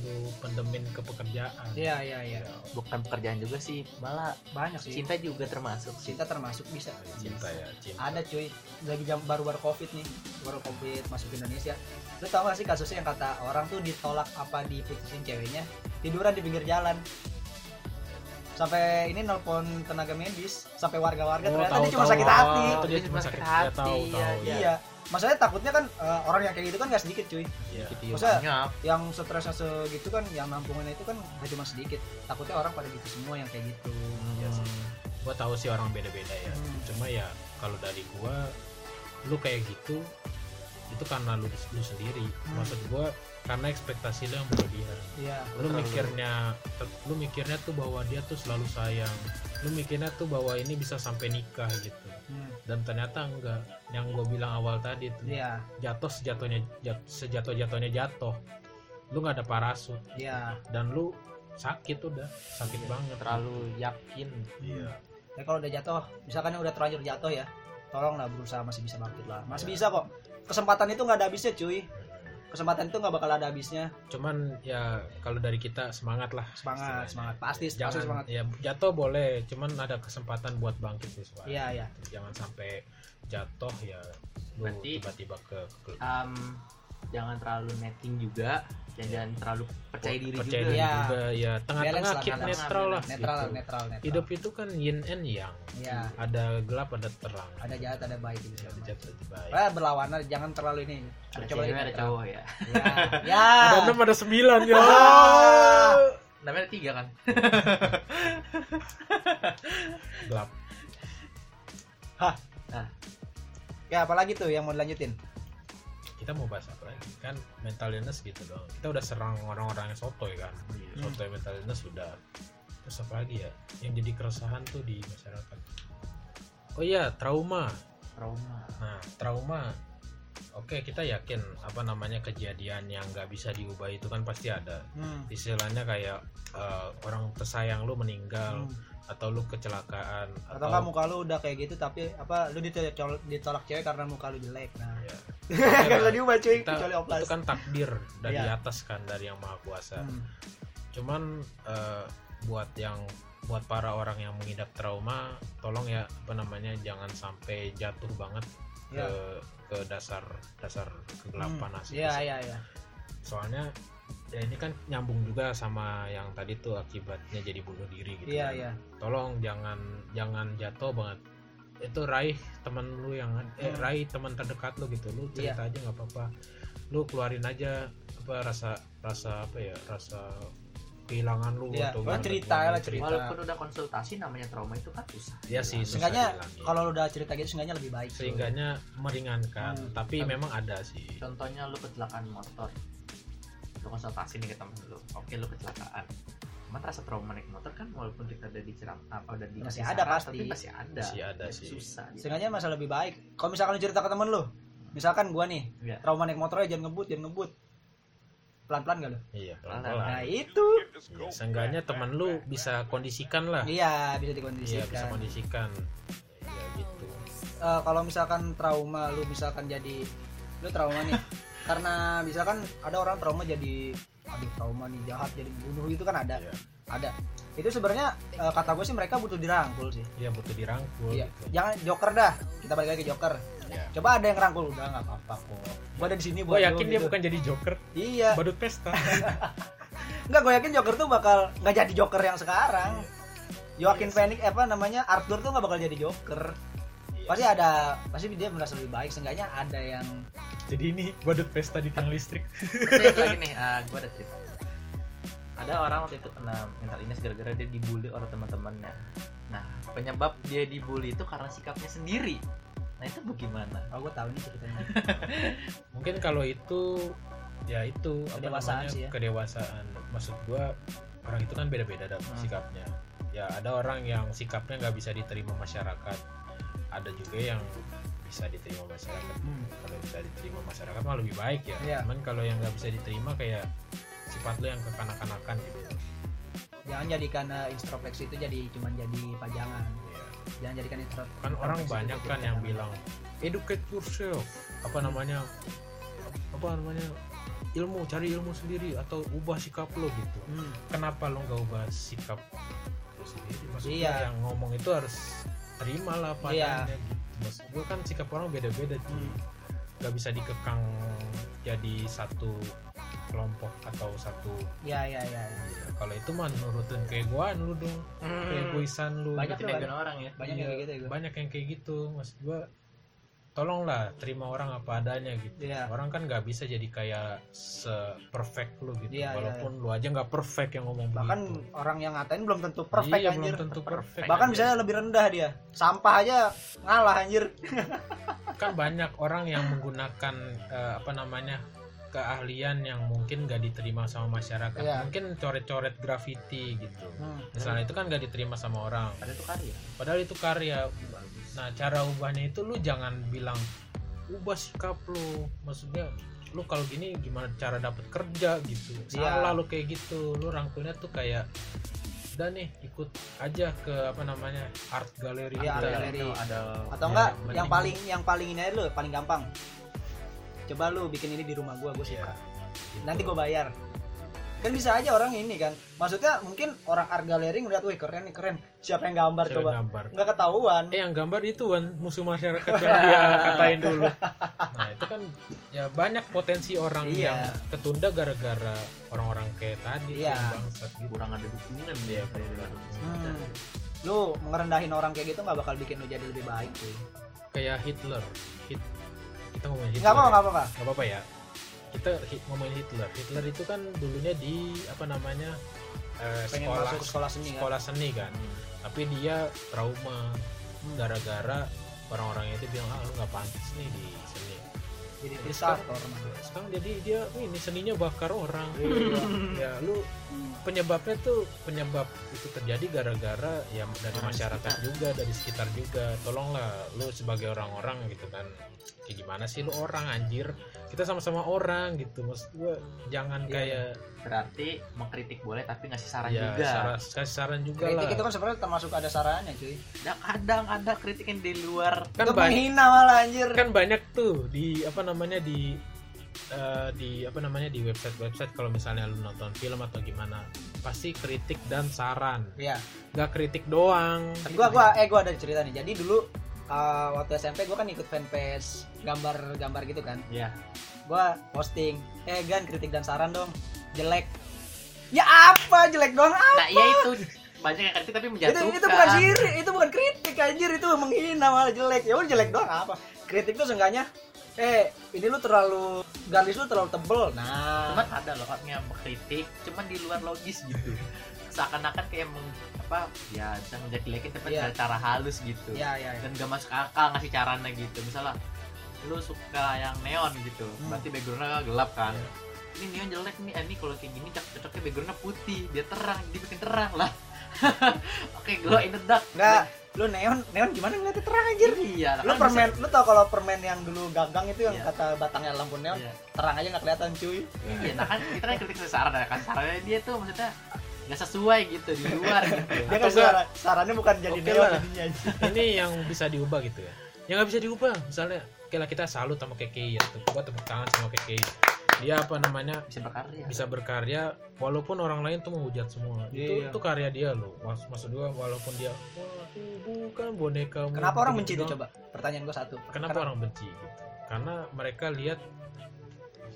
C: Lu pendemin ke pekerjaan.
A: iya iya iya
B: Bukan pekerjaan juga sih, malah
A: banyak sih
B: cinta juga termasuk sih.
A: cinta termasuk bisa
C: Cinta ya, cinta.
A: ada cuy lagi jam baru-baru covid nih baru covid masuk ke Indonesia lu tau gak sih kasusnya yang kata orang tuh ditolak apa diputusin ceweknya tiduran di pinggir jalan sampai ini nelpon tenaga medis sampai warga-warga
C: Oh,
A: ternyata
C: tahu,
A: dia cuma
C: tahu.
A: sakit
C: Oh,
A: hati
C: dia cuma sakit hati. Ya, tahu,
B: iya,
C: tahu.
B: iya.
A: iya masalahnya takutnya kan eh, orang yang kayak gitu kan gak sedikit cuy
C: Iya.
B: Gitu
A: Maksudnya-
B: banyak.
A: yang stresnya segitu kan yang nampungannya itu kan gak cuma sedikit takutnya orang pada gitu semua yang kayak gitu
C: Iya sih. Gua tahu sih orang beda-beda ya.
A: Hmm.
C: Cuma ya kalau dari gua lu kayak gitu itu karena lu, lu sendiri.
A: Hmm.
C: Maksud gua karena ekspektasi lu yang berlebihan.
A: iya
C: lu
B: Terlalu.
C: mikirnya lu mikirnya tuh bahwa dia tuh selalu sayang lu mikirnya tuh bahwa ini bisa sampai nikah gitu
A: Hmm,
C: dan ternyata enggak yang gue bilang awal tadi tuh
A: iya
C: jatuh sejatuhnya jat, sejatuh jatuhnya jatuh lu nggak ada parasut
A: iya
C: dan lu sakit udah sakit banget
B: Terlalu yakin.
C: iya
A: ya kalau udah jatuh misalkan udah terlanjur jatuh ya tolonglah berusaha masih bisa bangkit lah masih
C: Iya.
A: bisa kok kesempatan itu nggak ada habisnya cuy kesempatan itu nggak bakal ada habisnya
C: cuman ya kalau dari kita semangat lah
A: semangat
C: istilahnya.
A: semangat pasti pasti
C: jangan
A: semangat
C: ya jatuh boleh cuman ada kesempatan buat bangkit sih soalnya.
A: Iya, iya.
C: jangan sampai jatuh ya lu tiba-tiba ke, ke
B: Um, jangan terlalu netting juga dan jangan terlalu percaya diri
C: percaya
B: juga.
C: diri
A: Iya.
C: juga ya tengah-tengah keep
A: balance.
C: netral lah
A: netral
C: gitu.
A: netral netral
C: hidup itu kan yin and yang
A: Iya.
C: ada gelap ada terang
A: ada jahat ada baik gitu
C: ada jatuh ada baik
A: Eh, berlawanan jangan terlalu ini
B: Ada
A: coba
B: cewek,
A: ini
B: ada cowok ya.
A: ya (laughs) ya
C: ada enam ada sembilan ya. (laughs)
B: Namanya ada tiga kan.
C: gelap
A: ya apalagi tuh yang mau dilanjutin
C: kita mau bahas apa lagi? Kan mental illness gitu dong. Kita udah serang orang-orang yang sotoy kan?
A: Hmm.
C: sotoy mental illness sudah. Terus apa lagi ya? Yang jadi keresahan tuh di masyarakat. Oh iya trauma.
B: Trauma.
C: nah trauma. Oke kita yakin apa namanya kejadian yang nggak bisa diubah itu kan pasti ada.
A: Hmm.
C: istilahnya kayak eh, orang tersayang lu meninggal.
A: Hmm.
C: Atau lu kecelakaan
A: atau nggak muka lu udah kayak gitu tapi apa lu ditolak, ditolak cewek karena muka lu jelek nah (laughs)
C: Ya.
A: diubah cuy
C: Kita-
A: kecuali oplas
C: itu kan takdir dari
A: Iya.
C: atas kan dari yang maha kuasa
A: Hmm.
C: cuman eh, buat yang buat para orang yang mengidap trauma tolong ya apa namanya jangan sampai jatuh banget ke
A: Ya.
C: ke dasar dasar kegelapan
A: Hmm.
C: asli
A: iya iya iya
C: soalnya ya ini kan nyambung juga sama yang tadi tuh akibatnya jadi bunuh diri gitu
A: iya
C: kan.
A: iya
C: tolong jangan jangan jatuh banget itu raih temen lu yang eh
A: Hmm.
C: raih teman terdekat lu gitu lu cerita aja nggak apa-apa lu keluarin aja apa rasa rasa apa ya rasa kehilangan lu
A: Iya,
C: atau gimana,
A: cerita
C: gimana,
A: lah, cerita.
B: Walaupun udah konsultasi namanya trauma itu kan susah.
C: Iya sih,
A: seenggaknya kalau lu udah cerita gitu seenggaknya lebih baik cuy.
C: sehingganya meringankan
A: Hmm.
C: tapi
B: Tapi-
C: memang ada sih
B: Contohnya lu kecelakaan motor. Lu konsultasi nih ke temen lu. Oke lu kecelakaan. Cuman rasa trauma naik motor kan walaupun kita udah diceram apa udah dikasih
A: Masih ada
B: saran,
A: pasti.
B: tapi masih ada.
C: Masih ada
B: Ya,
C: sih.
B: Susah. gitu.
A: seenggaknya masa lebih baik kalau misalkan lu cerita ke temen lu misalkan gua nih
B: Iya.
A: trauma naik motornya jangan ngebut jangan ngebut pelan-pelan gak lu
C: iya
B: Pelan.
C: pelan-pelan
A: nah itu
C: Ya, seenggaknya temen lu bisa kondisikan lah
A: iya bisa
C: iya
A: dikondisikan
C: bisa kondisikan ya gitu
A: Eh, kalau misalkan trauma lu misalkan jadi lu trauma nih (laughs) karena misalkan ada orang trauma jadi aduh trauma nih jahat jadi bunuh itu kan ada
C: Iya.
A: ada itu sebenarnya eh, kata gue sih mereka butuh dirangkul sih
C: Iya butuh dirangkul
A: iya
C: gitu.
A: jangan joker dah kita balik lagi ke joker
C: Iya.
A: coba ada yang rangkul udah nggak apa-apa kok gue ada di sini
C: Gue yakin dia
A: gitu.
C: bukan jadi joker,
A: iya
C: badut pesta. (laughs)
A: Enggak, gue yakin Joker tuh bakal nggak jadi Joker yang sekarang. Joaquin Phoenix eh, apa namanya Arthur tuh nggak bakal jadi Joker. Pasti ada, pasti dia merasa lebih baik. Seenggaknya ada yang
C: jadi ini badut pesta di tiang listrik.
B: Lagi nih, ah, gue ada cerita. Ada orang waktu itu kena mental illness gara-gara dia dibully oleh teman-temannya. Nah, penyebab dia dibully itu karena sikapnya sendiri. Nah, itu bagaimana?
A: oh gue tahu nih ceritanya. (laughs)
C: Mungkin kalau itu ya itu apa
A: Kedewasaan
C: namanya
A: sih ya.
C: kedewasaan. Maksud gua orang itu kan beda-beda dah
B: Hmm.
C: sikapnya. Ya ada orang yang sikapnya nggak bisa diterima masyarakat. Ada juga yang bisa diterima masyarakat.
A: Hmm.
C: Kalau bisa diterima masyarakat mah lebih baik ya.
A: Iya.
C: Cuman kalau yang nggak bisa diterima kayak sifat lu yang kekanak-kanakan gitu.
A: Jangan jadikan eh, introspeksi itu jadi cuman jadi pajangan.
C: Ya.
A: Jangan jadikan intro.
C: kan orang
A: introspeksi
C: banyak kan yang
A: pajangan.
C: bilang educate yourself apa namanya apa namanya ilmu cari ilmu sendiri atau ubah sikap lo gitu
A: Hmm.
C: kenapa lo nggak ubah sikap lo sendiri maksudnya
A: Iya.
C: yang ngomong itu harus terima lah
A: Iya.
C: padanya gitu maksud gue kan sikap orang beda-beda cuy
A: Hmm.
C: nggak bisa dikekang jadi satu kelompok atau satu
A: Ya ya ya. ya.
C: ya, kalau itu mah nurutin keegoan lu dong keegoisan lu
A: Banyak
C: gitu.
B: Ikutin orang ya.
A: Banyak
C: Iya,
A: yang kayak gitu ya
C: banyak yang kayak gitu maksud gua tolonglah terima orang apa adanya gitu
A: Iya.
C: orang kan nggak bisa jadi kayak se perfect lu gitu
A: Iya, iya,
C: walaupun lu aja nggak perfect yang ngomong
A: Bahkan
C: begitu
A: orang yang ngatain belum tentu perfect
C: iya,
A: anjir.
C: belum tentu perfect
A: Bahkan bisa lebih rendah dia. Sampah aja ngalah anjir. (laughs)
C: kan banyak orang yang menggunakan eh, apa namanya keahlian yang mungkin gak diterima sama masyarakat
A: Iya.
C: mungkin coret-coret graffiti gitu
A: Hmm.
C: misalnya itu kan gak diterima sama orang
B: Ada tuh karya.
C: padahal itu karya. Nah, cara ubahnya itu lu jangan bilang ubah sikap lu. Maksudnya lu kalau gini gimana cara dapat kerja gitu.
A: Iya.
C: Salah lu kayak gitu. Lu rangkulnya tuh kayak udah nih ikut aja ke apa namanya art gallery
A: Iya,
C: kita.
A: art gallery.
B: Itu ada
A: atau
C: Ya,
A: enggak yang paling yang paling ini aja lu paling gampang coba lu bikin ini di rumah gua gua
C: Iya,
A: suka
C: gitu.
A: nanti gua bayar kan bisa aja orang ini kan maksudnya mungkin orang art gallery ngeliat wih keren nih keren siapa yang gambar
C: Cara
A: coba
C: gambar.
A: nggak ketahuan
C: Eh yang gambar itu kan musuh masyarakat yang dia (laughs) katain dulu. Nah itu kan ya banyak potensi orang
A: Iya.
C: yang ketunda gara-gara orang-orang kayak tadi
A: Iya.
C: bangsat gitu.
B: kurang ada dukungan
C: Iya,
B: dia
C: kurang.
A: Hmm. lu ngerendahin orang kayak gitu nggak bakal bikin lu jadi lebih baik tuh
C: Kayak Hitler. Hit, kita ngomongin Hitler.
A: nggak apa
C: ya.
A: nggak apa
C: nggak apa-apa ya kita ngomongin Hitler. Hitler itu kan dulunya di apa namanya eh,
A: pengen
C: sekolah
A: masuk sekolah seni kan?
C: sekolah seni kan. Tapi dia trauma.
A: Hmm.
C: gara-gara orang-orangnya itu bilang ah lu nggak pantas nih di seni.
A: Jadi diktator
C: sekarang, sekarang jadi dia ini seninya bakar orang.
A: Iya. (laughs)
C: ya lu penyebabnya tuh penyebab itu terjadi gara-gara ya dari
B: Orang
C: masyarakat
B: sekitar.
C: juga dari sekitar juga. Tolonglah lu sebagai orang-orang gitu kan. Kayak gimana sih lu orang anjir? Kita sama-sama orang gitu. Maksud gua jangan
A: Iya,
C: kayak
B: berarti mengkritik boleh tapi ngasih saran
C: ya
B: juga.
C: saran, kasih saran juga
A: kritik
C: lah.
A: itu kan sebenarnya termasuk ada sarannya cuy.
B: Nah, kadang ada kritik yang di luar.
C: Kan
A: itu
C: banyak
A: menghina malah anjir.
C: kan banyak tuh di apa namanya di eh, di apa namanya di website website kalau misalnya lu nonton film atau gimana pasti kritik dan saran
A: Iya.
C: gak kritik doang
A: Tapi gua gua eh gua ada cerita nih. Jadi dulu uh, waktu SMP gua kan ikut fanpage gambar-gambar gitu kan.
B: ya
A: Gua posting, "Eh Gan, kritik dan saran dong." Jelek. Ya apa jelek doang? Ah,
B: nah iya itu banyak yang kritik tapi
A: itu
B: menjatuhkan
A: itu bukan siri, itu bukan kritik anjir, itu menghina malah jelek. Ya udah jelek doang apa? Kritik tuh seenggaknya eh ini lu terlalu garis lu terlalu tebel. Nah,
B: cuman ada loh orang yang mengkritik cuman di luar logis gitu seakan-akan kayak meng, apa ya bisa menjelek-jelekin tapi
A: Iya.
B: dengan cara halus gitu
A: ya ya ya.
B: dan gak masuk akal ngasih caranya gitu misalnya lu suka yang neon gitu
A: Hmm.
B: berarti backgroundnya gelap kan
C: Iya.
B: ini neon jelek nih eh, ini kalau kayak gini cocok- cocoknya backgroundnya putih dia terang dia bikin terang lah (laughs) oke glow in the dark
A: Enggak, lu neon neon gimana ngeliatnya? Terang anjir.
B: Iya
A: lu permen
B: bisa-
A: lu tau kalau permen yang dulu gagang itu yang
B: Iya.
A: kata batangnya lampu neon
B: Iya.
A: terang aja nggak kelihatan cuy.
B: Iya nah kan kita kan kritik saran ya kan? Sarannya dia tuh maksudnya nggak sesuai gitu di luar gitu.
A: Dia kan saran, sarannya bukan jadi
C: Oke
A: neon
C: lah.
A: jadinya (laughs)
C: ini yang bisa diubah gitu ya. Yang nggak bisa diubah misalnya lah kita salut sama KKI ya tuh gua tepuk tangan sama KKI dia apa namanya?
B: Bisa berkarya.
C: Bisa berkarya walaupun orang lain tuh menghujat semua. Itu
A: Iya.
C: itu karya dia loh. Mas, maksud gua walaupun dia wah bukan boneka
A: kenapa orang benci
C: gitu
A: itu coba? Pertanyaan gua satu.
C: Kenapa orang benci gitu? Karena mereka lihat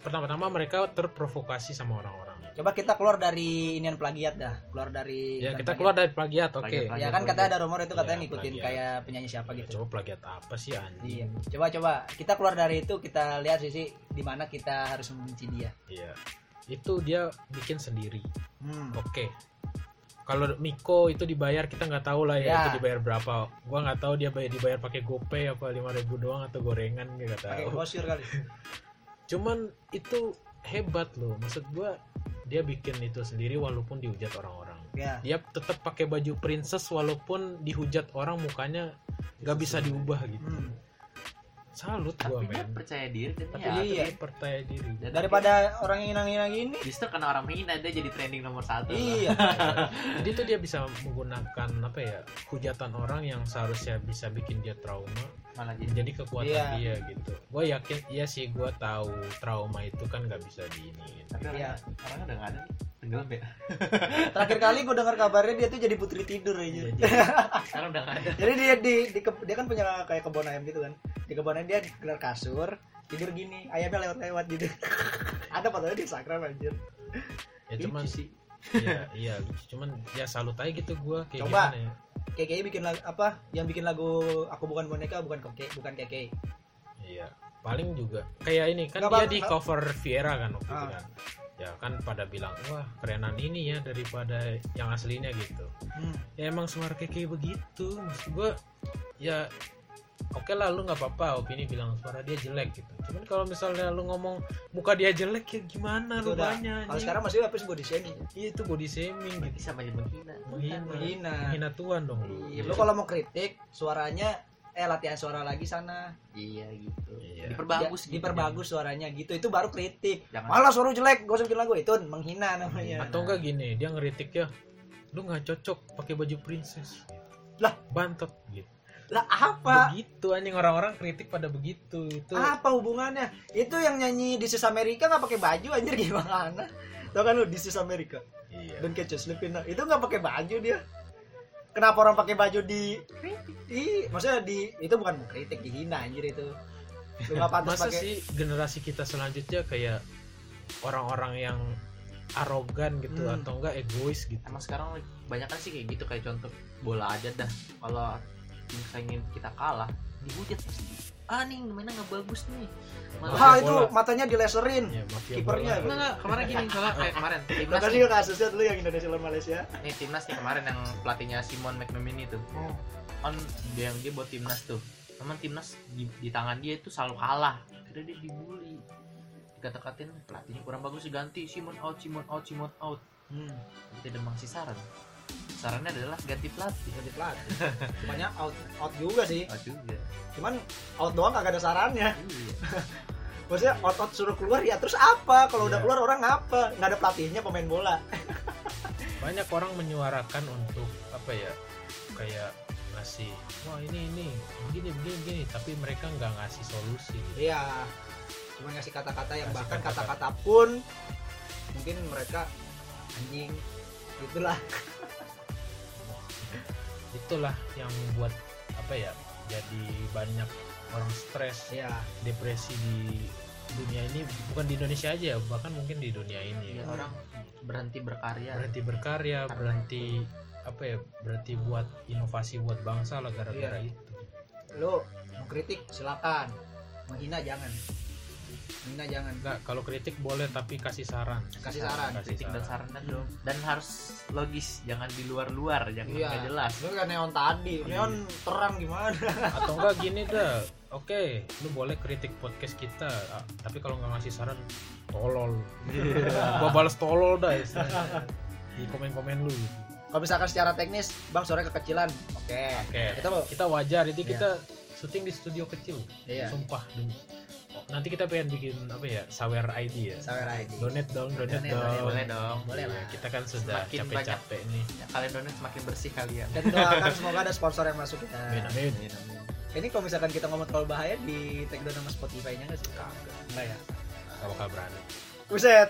C: pertama-tama mereka terprovokasi sama orang-orang
A: coba kita keluar dari inian plagiat dah keluar dari
C: ya kita
A: plagiat.
C: keluar dari plagiat oke
B: Plagiat,
A: ya kan katanya ada rumor itu katanya
C: Iya,
A: ngikutin
C: plagiat.
A: kayak penyanyi siapa
C: Ya,
A: gitu
C: coba plagiat apa sih anjing
A: Iya. Coba coba kita keluar dari itu kita lihat sisi di mana kita harus membenci dia.
C: Iya. Itu dia bikin sendiri.
A: Hmm.
C: Oke. Kalau Miko itu dibayar kita nggak tahu lah ya,
A: Ya.
C: itu dibayar berapa. Gua nggak tahu dia bayar dibayar pakai GoPay apa 5000 doang atau gorengan nggak
A: Pakai
C: tahu.
A: grosir kali. (laughs)
C: Cuman itu hebat loh. Maksud gua dia bikin itu sendiri walaupun dihujat orang-orang.
A: Ya.
C: Dia tetap pakai baju princess walaupun dihujat orang mukanya nggak bisa diubah gitu.
A: Hmm.
C: Salut gua
B: tapi dia
C: men.
B: percaya diri dan
C: Tapi
B: ya
A: iya.
C: dia percaya diri.
B: dan
A: Daripada orang yang hina-hina gini.
B: justru karena orang menghina dia jadi trending nomor satu
A: Iya. (laughs)
C: Jadi tuh dia bisa menggunakan apa ya hujatan orang yang seharusnya bisa bikin dia trauma
B: malah jadi
C: menjadi kekuatan
A: Iya.
C: dia gitu. Gue yakin iya sih gue tahu trauma itu kan nggak bisa diini.
B: tapi
A: Iya.
B: orang udah nggak ada nih tenggelam ya (laughs)
A: Terakhir kali gue dengar kabarnya dia tuh jadi putri tidur aja. (laughs)
B: sekarang udah nggak ada
A: Jadi dia di, di ke- dia kan punya kayak kebun ayam gitu kan. Di kebun ayam dia gelar kasur, tidur gini, ayamnya lewat-lewat gitu. (laughs) Ada fotonya di Instagram anjir.
C: Ya cuman
B: sih
C: iya (laughs) iya lucu. cuman ya salut aja gitu gue kayak
A: Coba.
C: gimana ya.
A: KKI bikin lagu apa? Yang bikin lagu aku bukan boneka bukan KKI, bukan KKI.
C: Iya paling juga kayak ini kan
A: Nggak
C: dia di cover Viera kan waktu itu
A: Ah.
C: kan. Ya kan pada bilang wah kerenan ini ya daripada yang aslinya gitu.
A: Hmm.
C: ya emang suara keke begitu maksud gue ya oke lah lu nggak apa-apa opini bilang suara dia jelek gitu cuman kalau misalnya lu ngomong muka dia jelek ya gimana
A: Itu
C: lu banyak
A: Kalau sekarang masih apa sih body shaming?
C: iya itu body shaming gitu
B: sama aja menghina
C: menghina
A: Menghina.
C: menghina Tuhan dong lu
A: Iya, lu kalau mau kritik suaranya eh latihan suara lagi sana.
B: iya gitu
C: Iya.
B: diperbagus
A: Ya,
B: gitu.
A: diperbagus suaranya gitu. Itu baru kritik.
B: jangan
A: Malah suara jelek, gak usah bikin lagu itu menghina namanya.
C: atau enggak gini dia ngeritik ya lu nggak cocok pakai baju princess
A: Lah.
C: bantot gitu
A: Lah apa?
C: begitu anjing orang-orang kritik pada begitu itu
A: Apa hubungannya? Itu yang nyanyi di Sis Amerika nggak pakai baju anjir gimana? Tau kan lu di Sis Amerika
C: iya
A: dan Catch Slipin itu nggak pakai baju dia. Kenapa orang pakai baju di di maksudnya di itu bukan kritik dihina anjir itu. Lu pantas
C: masa
A: pakai
C: sih generasi kita selanjutnya kayak orang-orang yang arogan gitu
A: Hmm.
C: atau enggak egois gitu
B: emang sekarang banyak kan sih kayak gitu kayak contoh bola aja dah kalau tim saingin kita kalah dihujat pasti ah nih mainnya nggak bagus nih. Malah
A: Ah itu
C: bola.
A: matanya dileserin.
C: ya
A: Kipernya
C: bola.
B: Enggak, kemarin gini soalnya kayak kemarin (laughs) timnas
A: Makasih
B: nih,
A: ke kasusnya dulu yang Indonesia lawan Malaysia.
B: nih timnas nih kemarin yang pelatihnya Simon McManamy itu. Kan dia yang dia buat timnas tuh. Teman timnas di, di tangan dia itu selalu kalah. Akhirnya dia dibully. Dikata-katain pelatihnya kurang bagus diganti. Simon out Simon out Simon out.
A: Hmm.
B: ada masih saran sarannya adalah ganti pelatih
A: Ganti pelatih. Cumanya out out juga sih.
B: out juga
A: Cuman out doang kagak ada sarannya.
B: iya (laughs)
A: Maksudnya out out suruh keluar ya terus apa? Kalau udah
C: Iya.
A: keluar orang ngapa? Nggak ada pelatihnya pemain bola. (laughs)
C: banyak orang menyuarakan untuk apa ya kayak ngasih wah ini ini begini begini begini tapi mereka nggak ngasih solusi
A: Iya. Cuma ngasih kata-kata yang
C: Ngasih
A: bahkan
C: kata-kata.
A: kata-kata pun mungkin mereka anjing itulah
C: itulah yang membuat apa ya jadi banyak orang stres
A: ya
C: depresi di dunia ini. Bukan di Indonesia aja ya, bahkan mungkin di dunia ini
B: Iya, orang berhenti berkarya.
C: Berhenti berkarya
B: Karena
C: berhenti apa ya berhenti buat inovasi buat bangsa lah gara-gara
A: Iya.
C: itu.
A: Lo mau kritik silakan. Menghina jangan menghina jangan
C: enggak kalau kritik boleh tapi kasih saran
A: Kasih saran,
B: kritik dan saran kan dong dan harus logis jangan di luar-luar jangan
A: Iya.
B: nggak jelas
A: itu kan neon tadi neon terang gimana (laughs)
C: atau enggak gini dah oke lu boleh kritik podcast kita ah, tapi kalau nggak ngasih saran tolol (laughs) gua balas tolol dah istilahnya. di komen-komen lu gitu.
A: kalau misalkan secara teknis bang suara kekecilan oke
C: Oke,
A: itu lo
C: kita wajar itu
A: Iya.
C: kita syuting di studio kecil.
A: Iya.
C: Sumpah demi. Nanti kita pengen bikin apa ya? Sawer ID ya.
A: sawer ID
C: Donate dong, donate,
A: Donate,
C: dong.
A: donate,
B: boleh dong
A: boleh
C: Iya,
A: lah
C: kita kan sudah
B: Semakin
C: capek-capek nih.
B: ya, kalian donat semakin bersih kalian
A: dan doakan semoga ada sponsor yang masuk kita
C: Amin, amin.
B: Amin, amin.
A: ini kalau misalkan kita ngomong terlalu bahaya di take down sama Spotify nya nggak sih enggak ya
C: Gak bakal berani.
A: Buset,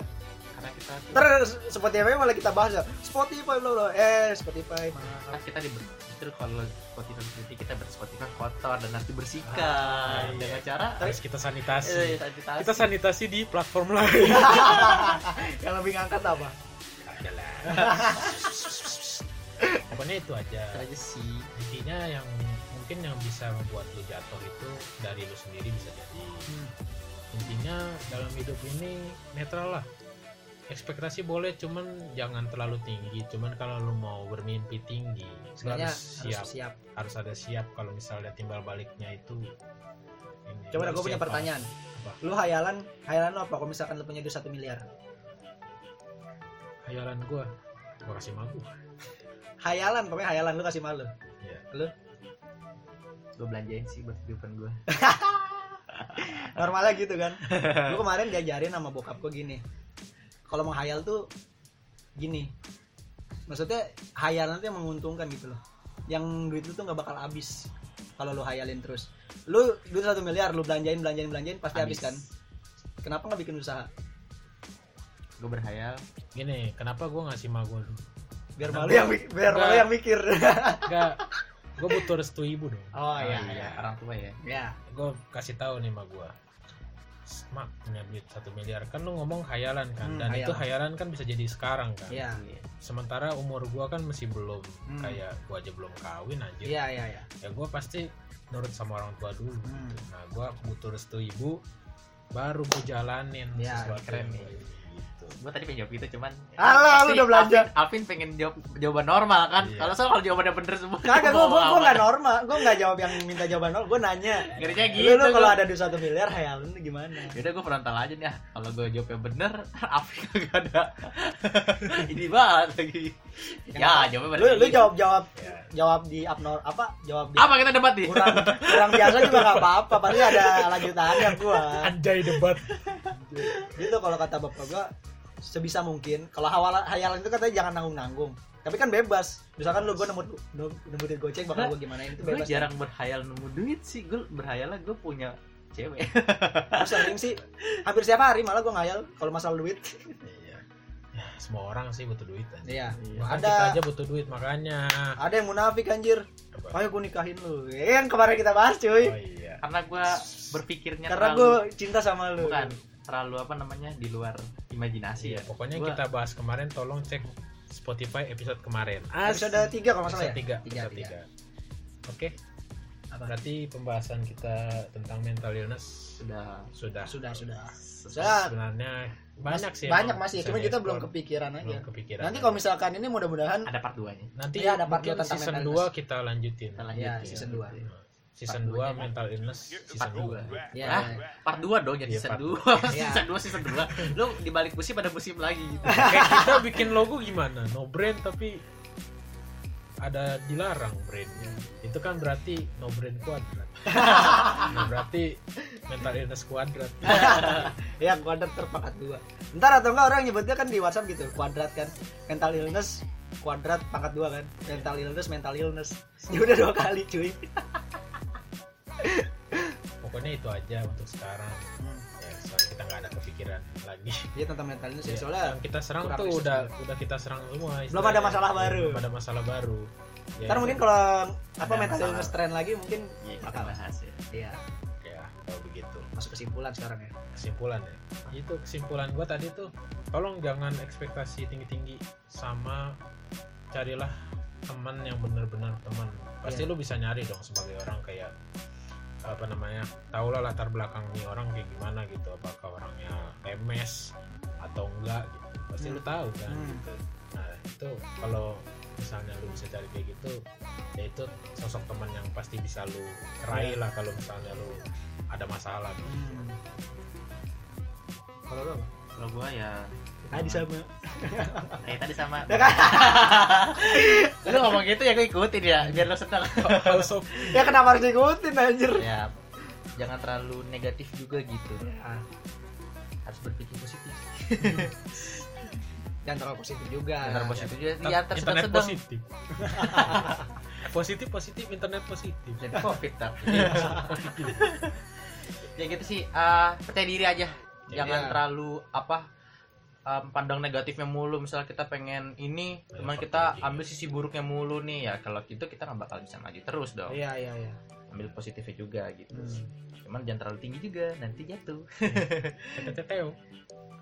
B: karena kita
A: ntar Spotify malah kita bahas ya Spotify bla bla eh Spotify maaf
B: kita di itu kalau Spotify berarti kita ber Spotify kotor dan harus dibersihkan
C: Ah, iya.
B: dengan cara
C: Harus kita sanitasi.
B: eh, sanitasi.
C: Kita sanitasi di platform lain. (laughs)
A: yang lebih ngangkat apa
C: Adalah. (laughs) Pokoknya itu aja.
B: Itu aja sih
C: Intinya yang mungkin yang bisa membuat lu jatuh itu dari lu sendiri bisa jadi. Intinya dalam hidup ini netral lah. Ekspektasi boleh, cuman jangan terlalu tinggi. Cuman kalau lu mau bermimpi tinggi, lu
A: sebenarnya
C: harus
A: harus
C: siap.
A: siap
C: Harus ada siap kalau misalnya timbal baliknya itu. ini.
A: coba
C: Lu
A: gue punya pertanyaan
C: Apa?
A: lu hayalan hayalan lu apa kalau misalkan lu punya duit satu miliar
C: Hayalan gua, gua kasih magu.
A: hayalan pokoknya hayalan lu kasih malu
C: Iya.
B: gue belanjain sih buat kehidupan gue (laughs)
A: normalnya gitu kan gue kemarin diajarin sama bokap gue gini kalau menghayal tuh gini. Maksudnya hayalan tuh yang menguntungkan gitu loh. Yang duit lu tuh nggak bakal habis kalau lu hayalin terus. Lu duit satu miliar lu belanjain belanjain belanjain pasti habis, kan? Kenapa nggak bikin usaha?
B: Gue berhayal.
C: Gini, kenapa gua ngasih magu?
A: biar
C: Nah,
A: malu yang biar malu yang mikir. (laughs)
C: Enggak, gue butuh restu ibu dong.
A: oh iya
B: iya.
A: iya.
B: Orang tua ya.
A: Ya
C: gue kasih tahu nih sama gue mak punya duit satu miliar kan lu ngomong hayalan kan
A: Hmm,
C: dan itu
A: hayalan.
C: hayalan kan bisa jadi sekarang kan
A: iya
C: sementara umur gua kan masih belum
A: Hmm.
C: kayak gua aja belum kawin anjir
A: iya iya iya
C: ya gua pasti nurut sama orang tua dulu
A: Hmm.
C: gitu. nah gua butuh restu ibu baru gue jalanin
A: Ya,
C: sesuatu
B: keren
C: yang
B: nih.
C: Gitu.
B: Gue tadi pengen jawab itu cuman
A: Alah, lu
B: pasti
A: udah belanja.
B: Alvin, Alvin pengen jawab jawaban normal kan.
C: Iya.
B: kalau soal kalau jawabannya bener semua.
A: Kagak gue gue gue nggak normal. Gue nggak jawab yang minta jawaban normal gue nanya.
B: Ngerinya
A: lu,
B: gitu
A: lu kalau ada duit satu miliar hayalan lu gimana?
B: Yaudah gue frontal aja nih ah. Kalau gue jawabnya bener (laughs) Alvin gak ada. (laughs) Ini banget lagi. Ya jawabnya bener
A: lu lu jawab jawab.
C: Ya.
A: Jawab di abnor apa jawab di
B: Apa kita debat nih?
A: kurang kurang biasa juga nggak apa-apa pasti ada lanjutannya gua
C: anjay debat.
A: Gitu kalau kata bapak gua sebisa mungkin. Kalau hayalan hayalan itu katanya jangan nanggung nanggung tapi kan bebas. Misalkan lu gua nemu nemu, duit goceng bakal gua gimana itu
B: Gue
A: bebas
B: jarang berhayal nemu duit sih. Gue berhayal gue punya cewek.
A: Sering sih hampir setiap hari malah gua ngayal kalau masalah duit.
C: Ya, semua orang sih butuh duit anjir.
A: iya.
C: Bahkan
A: Ada-
C: kita aja butuh duit makanya.
A: ada yang munafik anjir.
C: Apa?
A: ayo gua nikahin lu. Eh, yang kemarin kita bahas cuy.
C: Oh iya.
B: Karena gue berpikirnya
A: karena
B: terlalu
A: gua cinta sama lu.
B: Bukan Terlalu apa namanya Di luar imajinasi
C: Iya,
B: ya.
C: pokoknya
B: Gua-
C: kita bahas kemarin tolong cek Spotify episode kemarin.
A: episode 3 kalau nggak salah
C: episode
A: ya?
C: 3,
A: Tiga,
C: episode
A: tiga.
C: 3. Oke,
A: Apa?
C: berarti pembahasan kita tentang mental illness
B: Sudah.
C: Sudah
A: sudah. Sudah.
B: Sudah.
C: Sebenarnya banyak sih.
A: banyak masih cuma kita belum kepikiran aja
C: belum kepikiran.
A: nanti kalau misalkan ini mudah-mudahan
B: Ada part 2 nya
C: nanti
A: Iya, ada part
C: mungkin
A: dua tentang
C: season
A: mental
C: 2 kita lanjutin.
B: Kita lanjut
A: ya
B: ya.
A: season 2
C: Season
B: Part
C: 2
B: duanya.
C: mental illness season 2.
A: ya
B: Hah? Part 2 dong jadi
C: Iya,
B: season
C: part
B: 2 (laughs)
A: Iya.
B: Season 2 season 2 Lu dibalik musim ada musim lagi gitu
C: Kayak kita bikin logo gimana? No brand tapi ada dilarang brandnya. Itu kan berarti no brand kuadrat. (laughs) nah, berarti mental illness kuadrat. (laughs)
A: ya kuadrat terpakat dua ntar atau enggak orang nyebutnya kan di WhatsApp gitu kuadrat kan mental illness kuadrat pangkat dua kan mental illness mental illness ya udah dua kali cuy
C: Pokoknya itu aja untuk sekarang. Soalnya kita nggak ada kepikiran lagi.
A: Iya tentang mental illness ya
C: Ya,
A: soalnya
C: yang kita serang tuh
A: riset
C: udah
A: juga.
C: udah kita serang semua.
A: Belum ada masalah
C: Ya,
A: baru.
C: Belum ada masalah baru. Ya,
A: ntar mungkin kalau apa mental illness trend lagi mungkin
B: kita
A: bakal
B: bahas ya
A: iya
C: ya kalau begitu.
A: masuk kesimpulan sekarang ya
C: kesimpulan ya itu kesimpulan gua tadi tuh tolong jangan ekspektasi tinggi tinggi sama carilah teman yang benar-benar teman pasti
A: Iya.
C: lu bisa nyari dong sebagai orang kayak apa namanya tau lah latar belakang nih orang kayak gimana gitu apakah orangnya lemes atau enggak gitu pasti lu tahu kan
A: Hmm.
C: gitu nah itu kalau misalnya lu bisa cari kayak gitu ya itu sosok teman yang pasti bisa lu raih
A: Iya.
C: lah kalau misalnya lu ada masalah gitu.
A: Hmm. kalau lo apa?
B: Kalau gua ya
A: tadi sama.
B: Kayak (laughs) tadi sama.
A: Ya kan? (laughs)
B: lu ngomong gitu ya gue ikutin ya biar lo seneng. (laughs)
A: Ya kenapa harus diikutin anjir?
B: Ya jangan terlalu negatif juga gitu.
A: Ah,
B: harus berpikir positif.
A: Jangan terlalu positif juga.
B: Jangan terlalu positif juga. Ya
C: internet
B: sedang.
C: positif. positif positif internet positif.
B: jadi covid tapi ya gitu sih. Eh, percaya diri aja jangan
A: Iya.
B: terlalu apa em, pandang negatifnya mulu. Misal kita pengen ini
C: Ya,
B: cuman kita ambil sisi buruknya mulu nih. Ya kalau gitu kita nggak bakal bisa maju terus dong.
A: Iya iya iya.
B: Ambil positifnya juga gitu.
A: Hmm.
B: cuman jangan terlalu tinggi juga nanti jatuh. (laughs)
C: Teteo.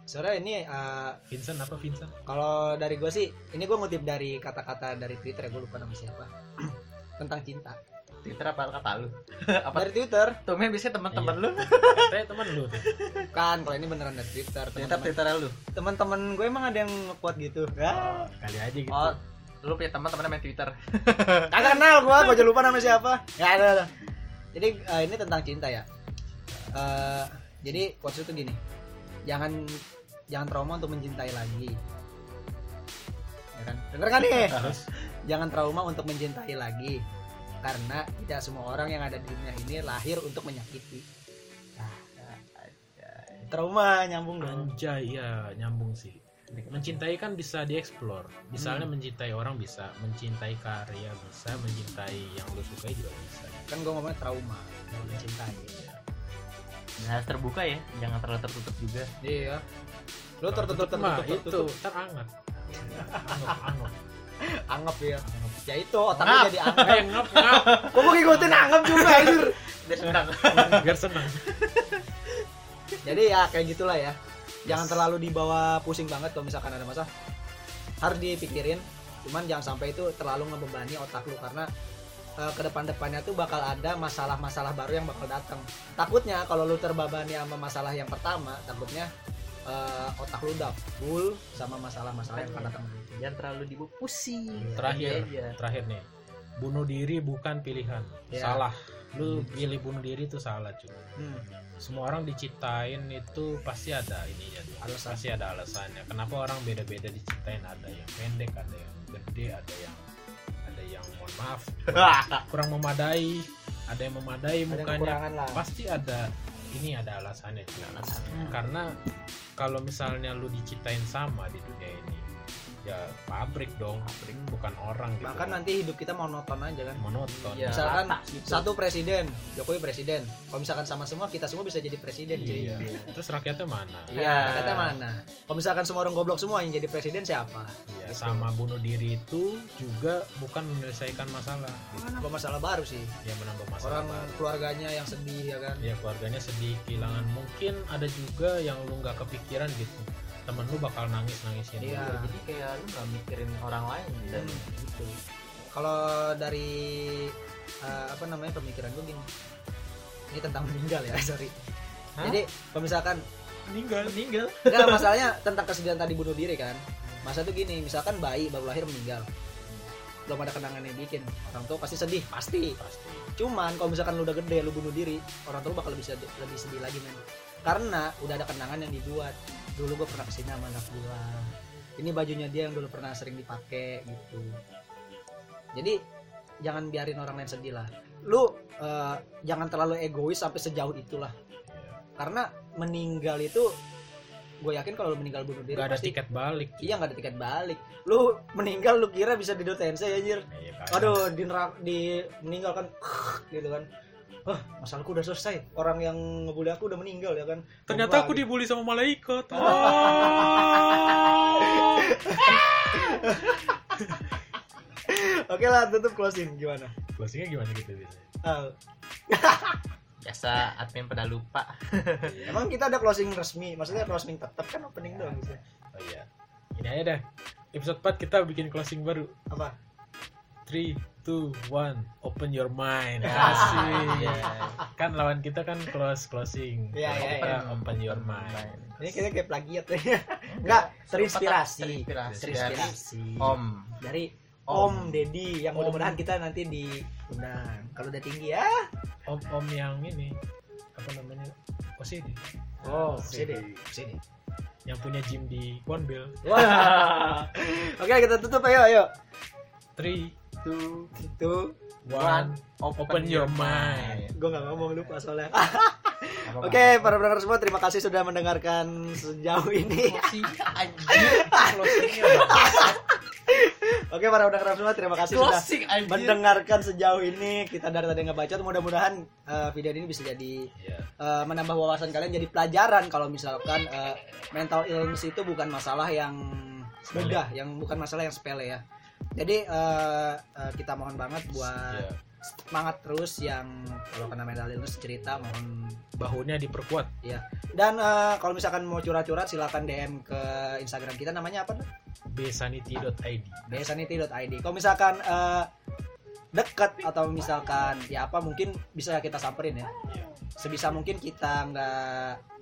A: soalnya ini eh,
C: Vincent apa Vincent?
A: kalau dari gue sih ini gue ngutip dari kata-kata dari twitter gue lupa nama siapa. (clears throat) Tentang cinta
B: Twitter apa kata lu? (laughs) Apa?
A: Dari twitter.
B: Tuh men biasanya teman-teman lu. (laughs)
C: Katanya teman lu.
A: Kan kalau ini beneran dari twitter
B: Twitter Twitter lu.
A: Teman-teman gue emang ada yang nge-quote gitu. Ya.
C: Kali aja gitu.
B: oh. Lu punya teman teman main Twitter. (laughs)
A: Kagak kenal gue gue aja lupa nama siapa. Ya ada ada. jadi eh, ini tentang cinta ya. Eh, jadi quotes itu gini. Jangan jangan trauma untuk mencintai lagi. Ya kan? Denger kan nih
C: Terus
A: jangan trauma untuk mencintai lagi karena tidak semua orang yang ada di dunia ini lahir untuk menyakiti Nah, trauma nyambung dong
C: anjay ya nyambung sih. Mencintai kan bisa dieksplor. Misalnya mencintai orang bisa, mencintai karya bisa, mencintai yang lu sukai juga bisa.
A: kan gue ngomongnya trauma kalau mencintai
B: nah, harus terbuka ya jangan terlalu tertutup juga
A: iya lu tertutup
C: Mah,
A: tertutup
C: itu
A: tertutup
C: terangat. (laughs) Anggap, anggap.
A: Anggap ya. Ya itu otak lu
B: Ngap.
A: jadi anggap.
C: Eh,
A: gue mau ngikutin anggap juga anjir?
B: biar senang.
C: Biar senang.
A: jadi ya kayak gitulah ya. Jangan terlalu dibawa pusing banget kalau misalkan ada masalah. Harus dipikirin. Cuman jangan sampai itu terlalu ngebebani otak lu karena eh, ke depan-depannya tuh bakal ada masalah-masalah baru yang bakal datang. Takutnya kalau lu terbebani sama masalah yang pertama takutnya eh, otak lu udah full sama masalah-masalah yang akan datang
B: jangan terlalu dibawa pusing
C: Terakhir,
B: Iya, iya.
C: terakhir nih. Bunuh diri bukan pilihan.
A: Ya.
C: Salah. Lu pilih bunuh diri itu salah cuy.
A: Hmm.
C: Semua orang diciptain itu pasti ada ininya tuh.
A: Alasan.
C: Pasti ada alasannya. Kenapa orang beda-beda diciptain? Ada yang pendek, ada yang gede, ada yang ada yang mohon maaf (laughs) kurang memadai, ada yang memadai
A: ada
C: mukanya. Pasti ada ini ada alasannya cuy. Karena kalau misalnya lu diciptain sama di dunia ini, ya pabrik dong, pabrik bukan orang gitu.
A: bahkan nanti hidup kita monoton aja kan
C: monoton.
B: Iya.
A: misalkan
B: rata gitu.
A: satu presiden Jokowi presiden kalau misalkan sama semua kita semua bisa jadi presiden.
C: Iya. Terus rakyatnya mana?
A: Iya, kata mana? Kalau misalkan semua orang goblok semua yang jadi presiden siapa?
C: Ya,
A: Gitu.
C: sama bunuh diri itu juga bukan menyelesaikan masalah,
A: Menambah masalah baru sih.
C: ya menambah masalah.
A: Orang
C: baru.
A: keluarganya yang sedih ya kan.
C: Ya keluarganya sedih kehilangan. Mungkin ada juga yang lu nggak kepikiran gitu. Temen lu bakal nangis nangisin. lu.
A: Iya.
B: Jadi kayak lu nggak mikirin orang lain dan
A: Hmm.
B: gitu
A: Kalau dari eh, apa namanya pemikiran gue gini. Ini tentang meninggal ya, sorry.
B: Hah?
A: Jadi kalau misalkan
C: meninggal.
B: meninggal
A: enggak masalahnya tentang kesedihan tadi bunuh diri kan. Masa tuh gini, misalkan bayi baru lahir meninggal. Belum ada kenangan yang bikin. Orang tua pasti sedih, pasti.
C: Pasti.
A: Cuman kalau misalkan lu udah gede lu bunuh diri, orang tua lu bakal lebih sedih, lebih sedih lagi men. Karena udah ada kenangan yang dibuat. Dulu gue pernah ke sini sama anak gua. Ini bajunya dia yang dulu pernah sering dipakai gitu. Jadi jangan biarin orang lain sedih lah. Lu eh, jangan terlalu egois sampai sejauh itulah. Karena meninggal itu gue yakin kalau lu meninggal bunuh diri
C: Gak ada
A: pasti
C: tiket balik.
A: iya nggak ada tiket balik. Lu meninggal lu kira bisa di tensei anjir.
C: Ya,
A: Aduh, di, nerak- di meninggalkan gitu kan. Wah, masalahku udah selesai. Orang yang ngebully aku udah meninggal ya kan.
C: Ternyata aku dibully sama malaikat. (laughs) Oh.
A: Oke lah, tutup closing gimana?
C: Closingnya gimana gitu biasanya?
A: Ah,
B: biasa admin pada lupa (laughs)
A: emang kita ada closing resmi, maksudnya closing tetap kan opening doang gitu.
C: Oh iya. Ini aja dah. Episode 4 kita bikin closing baru.
A: Apa?
C: 3 2 1 open your mind. (laughs) Asik.
B: Iya.
C: Kan lawan kita kan close closing.
A: Iya,
C: Kalau
A: iya,
C: kita
A: iya.
C: open your mind.
A: Ini kita kayak plagiat ya. Enggak, terinspirasi.
B: Terinspirasi. Om
A: Dari
B: Om.
A: Om Deddy yang
C: Om.
A: mudah-mudahan kita nanti diundang. Kalau udah tinggi ya.
C: Om-om yang ini apa namanya? OCD.
A: Oh, sini, sini.
C: yang punya gym di Bonbel.
A: Wah. (laughs) Oke, kita tutup ayo ayo.
C: Three,
A: Tuh, itu.
C: one, open your mind.
A: Gue gak ngomong lupa soalnya. (laughs) Oke, para pendengar semua terima kasih sudah mendengarkan sejauh ini. (laughs) Oke, para pendengar semua terima kasih sudah
B: anjir.
A: mendengarkan sejauh ini. Kita dari tadi ngebacot, mudah-mudahan eh, video ini bisa jadi eh, menambah wawasan kalian jadi pelajaran kalau misalkan eh, mental illness itu bukan masalah yang mudah, yang bukan masalah yang sepele ya. Jadi eh, eh, kita mohon banget buat
C: Ya.
A: semangat terus yang kalau kena mental illness cerita mohon
C: Bahunya diperkuat.
A: dan eh, kalau misalkan mau curhat-curhat silakan DM ke Instagram kita namanya apa tuh?
C: bsanity.id.
A: besanity.id. Kalau misalkan eh, dekat atau misalkan ya apa mungkin bisa kita samperin ya.
C: Iya.
A: Sebisa mungkin kita nggak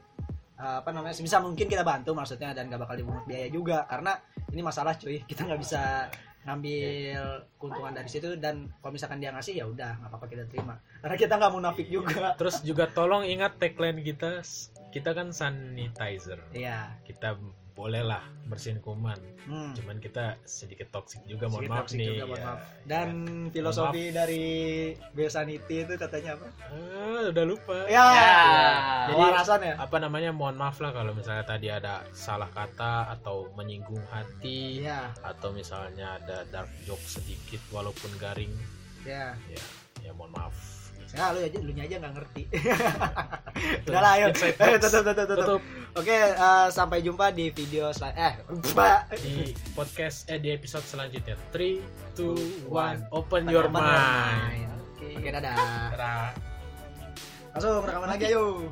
A: apa namanya sebisa mungkin kita bantu maksudnya dan nggak bakal dipungut biaya juga karena ini masalah cuy kita nggak bisa ngambil keuntungan dari situ dan kalau misalkan dia ngasih ya udah nggak apa-apa kita terima. Karena kita nggak munafik juga.
C: Terus juga tolong ingat tagline kita, kita kan sanitizer.
A: iya.
C: Kita bolehlah bersihin kuman.
A: hmm.
C: Cuman kita sedikit toxic juga, mohon
A: Sedikit
C: maaf
A: toxic
C: nih.
A: juga, mohon
C: ya.
A: maaf. dan filosofi dari Besanity itu katanya apa
C: Ah, udah lupa.
A: ya,
B: Ya.
A: jadi warasan ya
C: apa namanya mohon maaf lah kalau misalnya tadi ada salah kata atau menyinggung hati
A: iya
C: atau misalnya ada dark joke sedikit walaupun garing
A: ya
C: ya ya mohon maaf
A: ya lu aja lu aja nggak ngerti. (laughs) Udah lah ayo. Eh,
C: jokes.
A: tutup, tutup, tutup.
C: tutup.
A: Oke eh, sampai jumpa di video selanjutnya eh mbak
C: di podcast eh di episode selanjutnya. 3 2 1 open
A: Open
C: your
A: your
C: mind.
A: Oke dadah.
C: Dadah.
A: langsung rekaman lagi ayo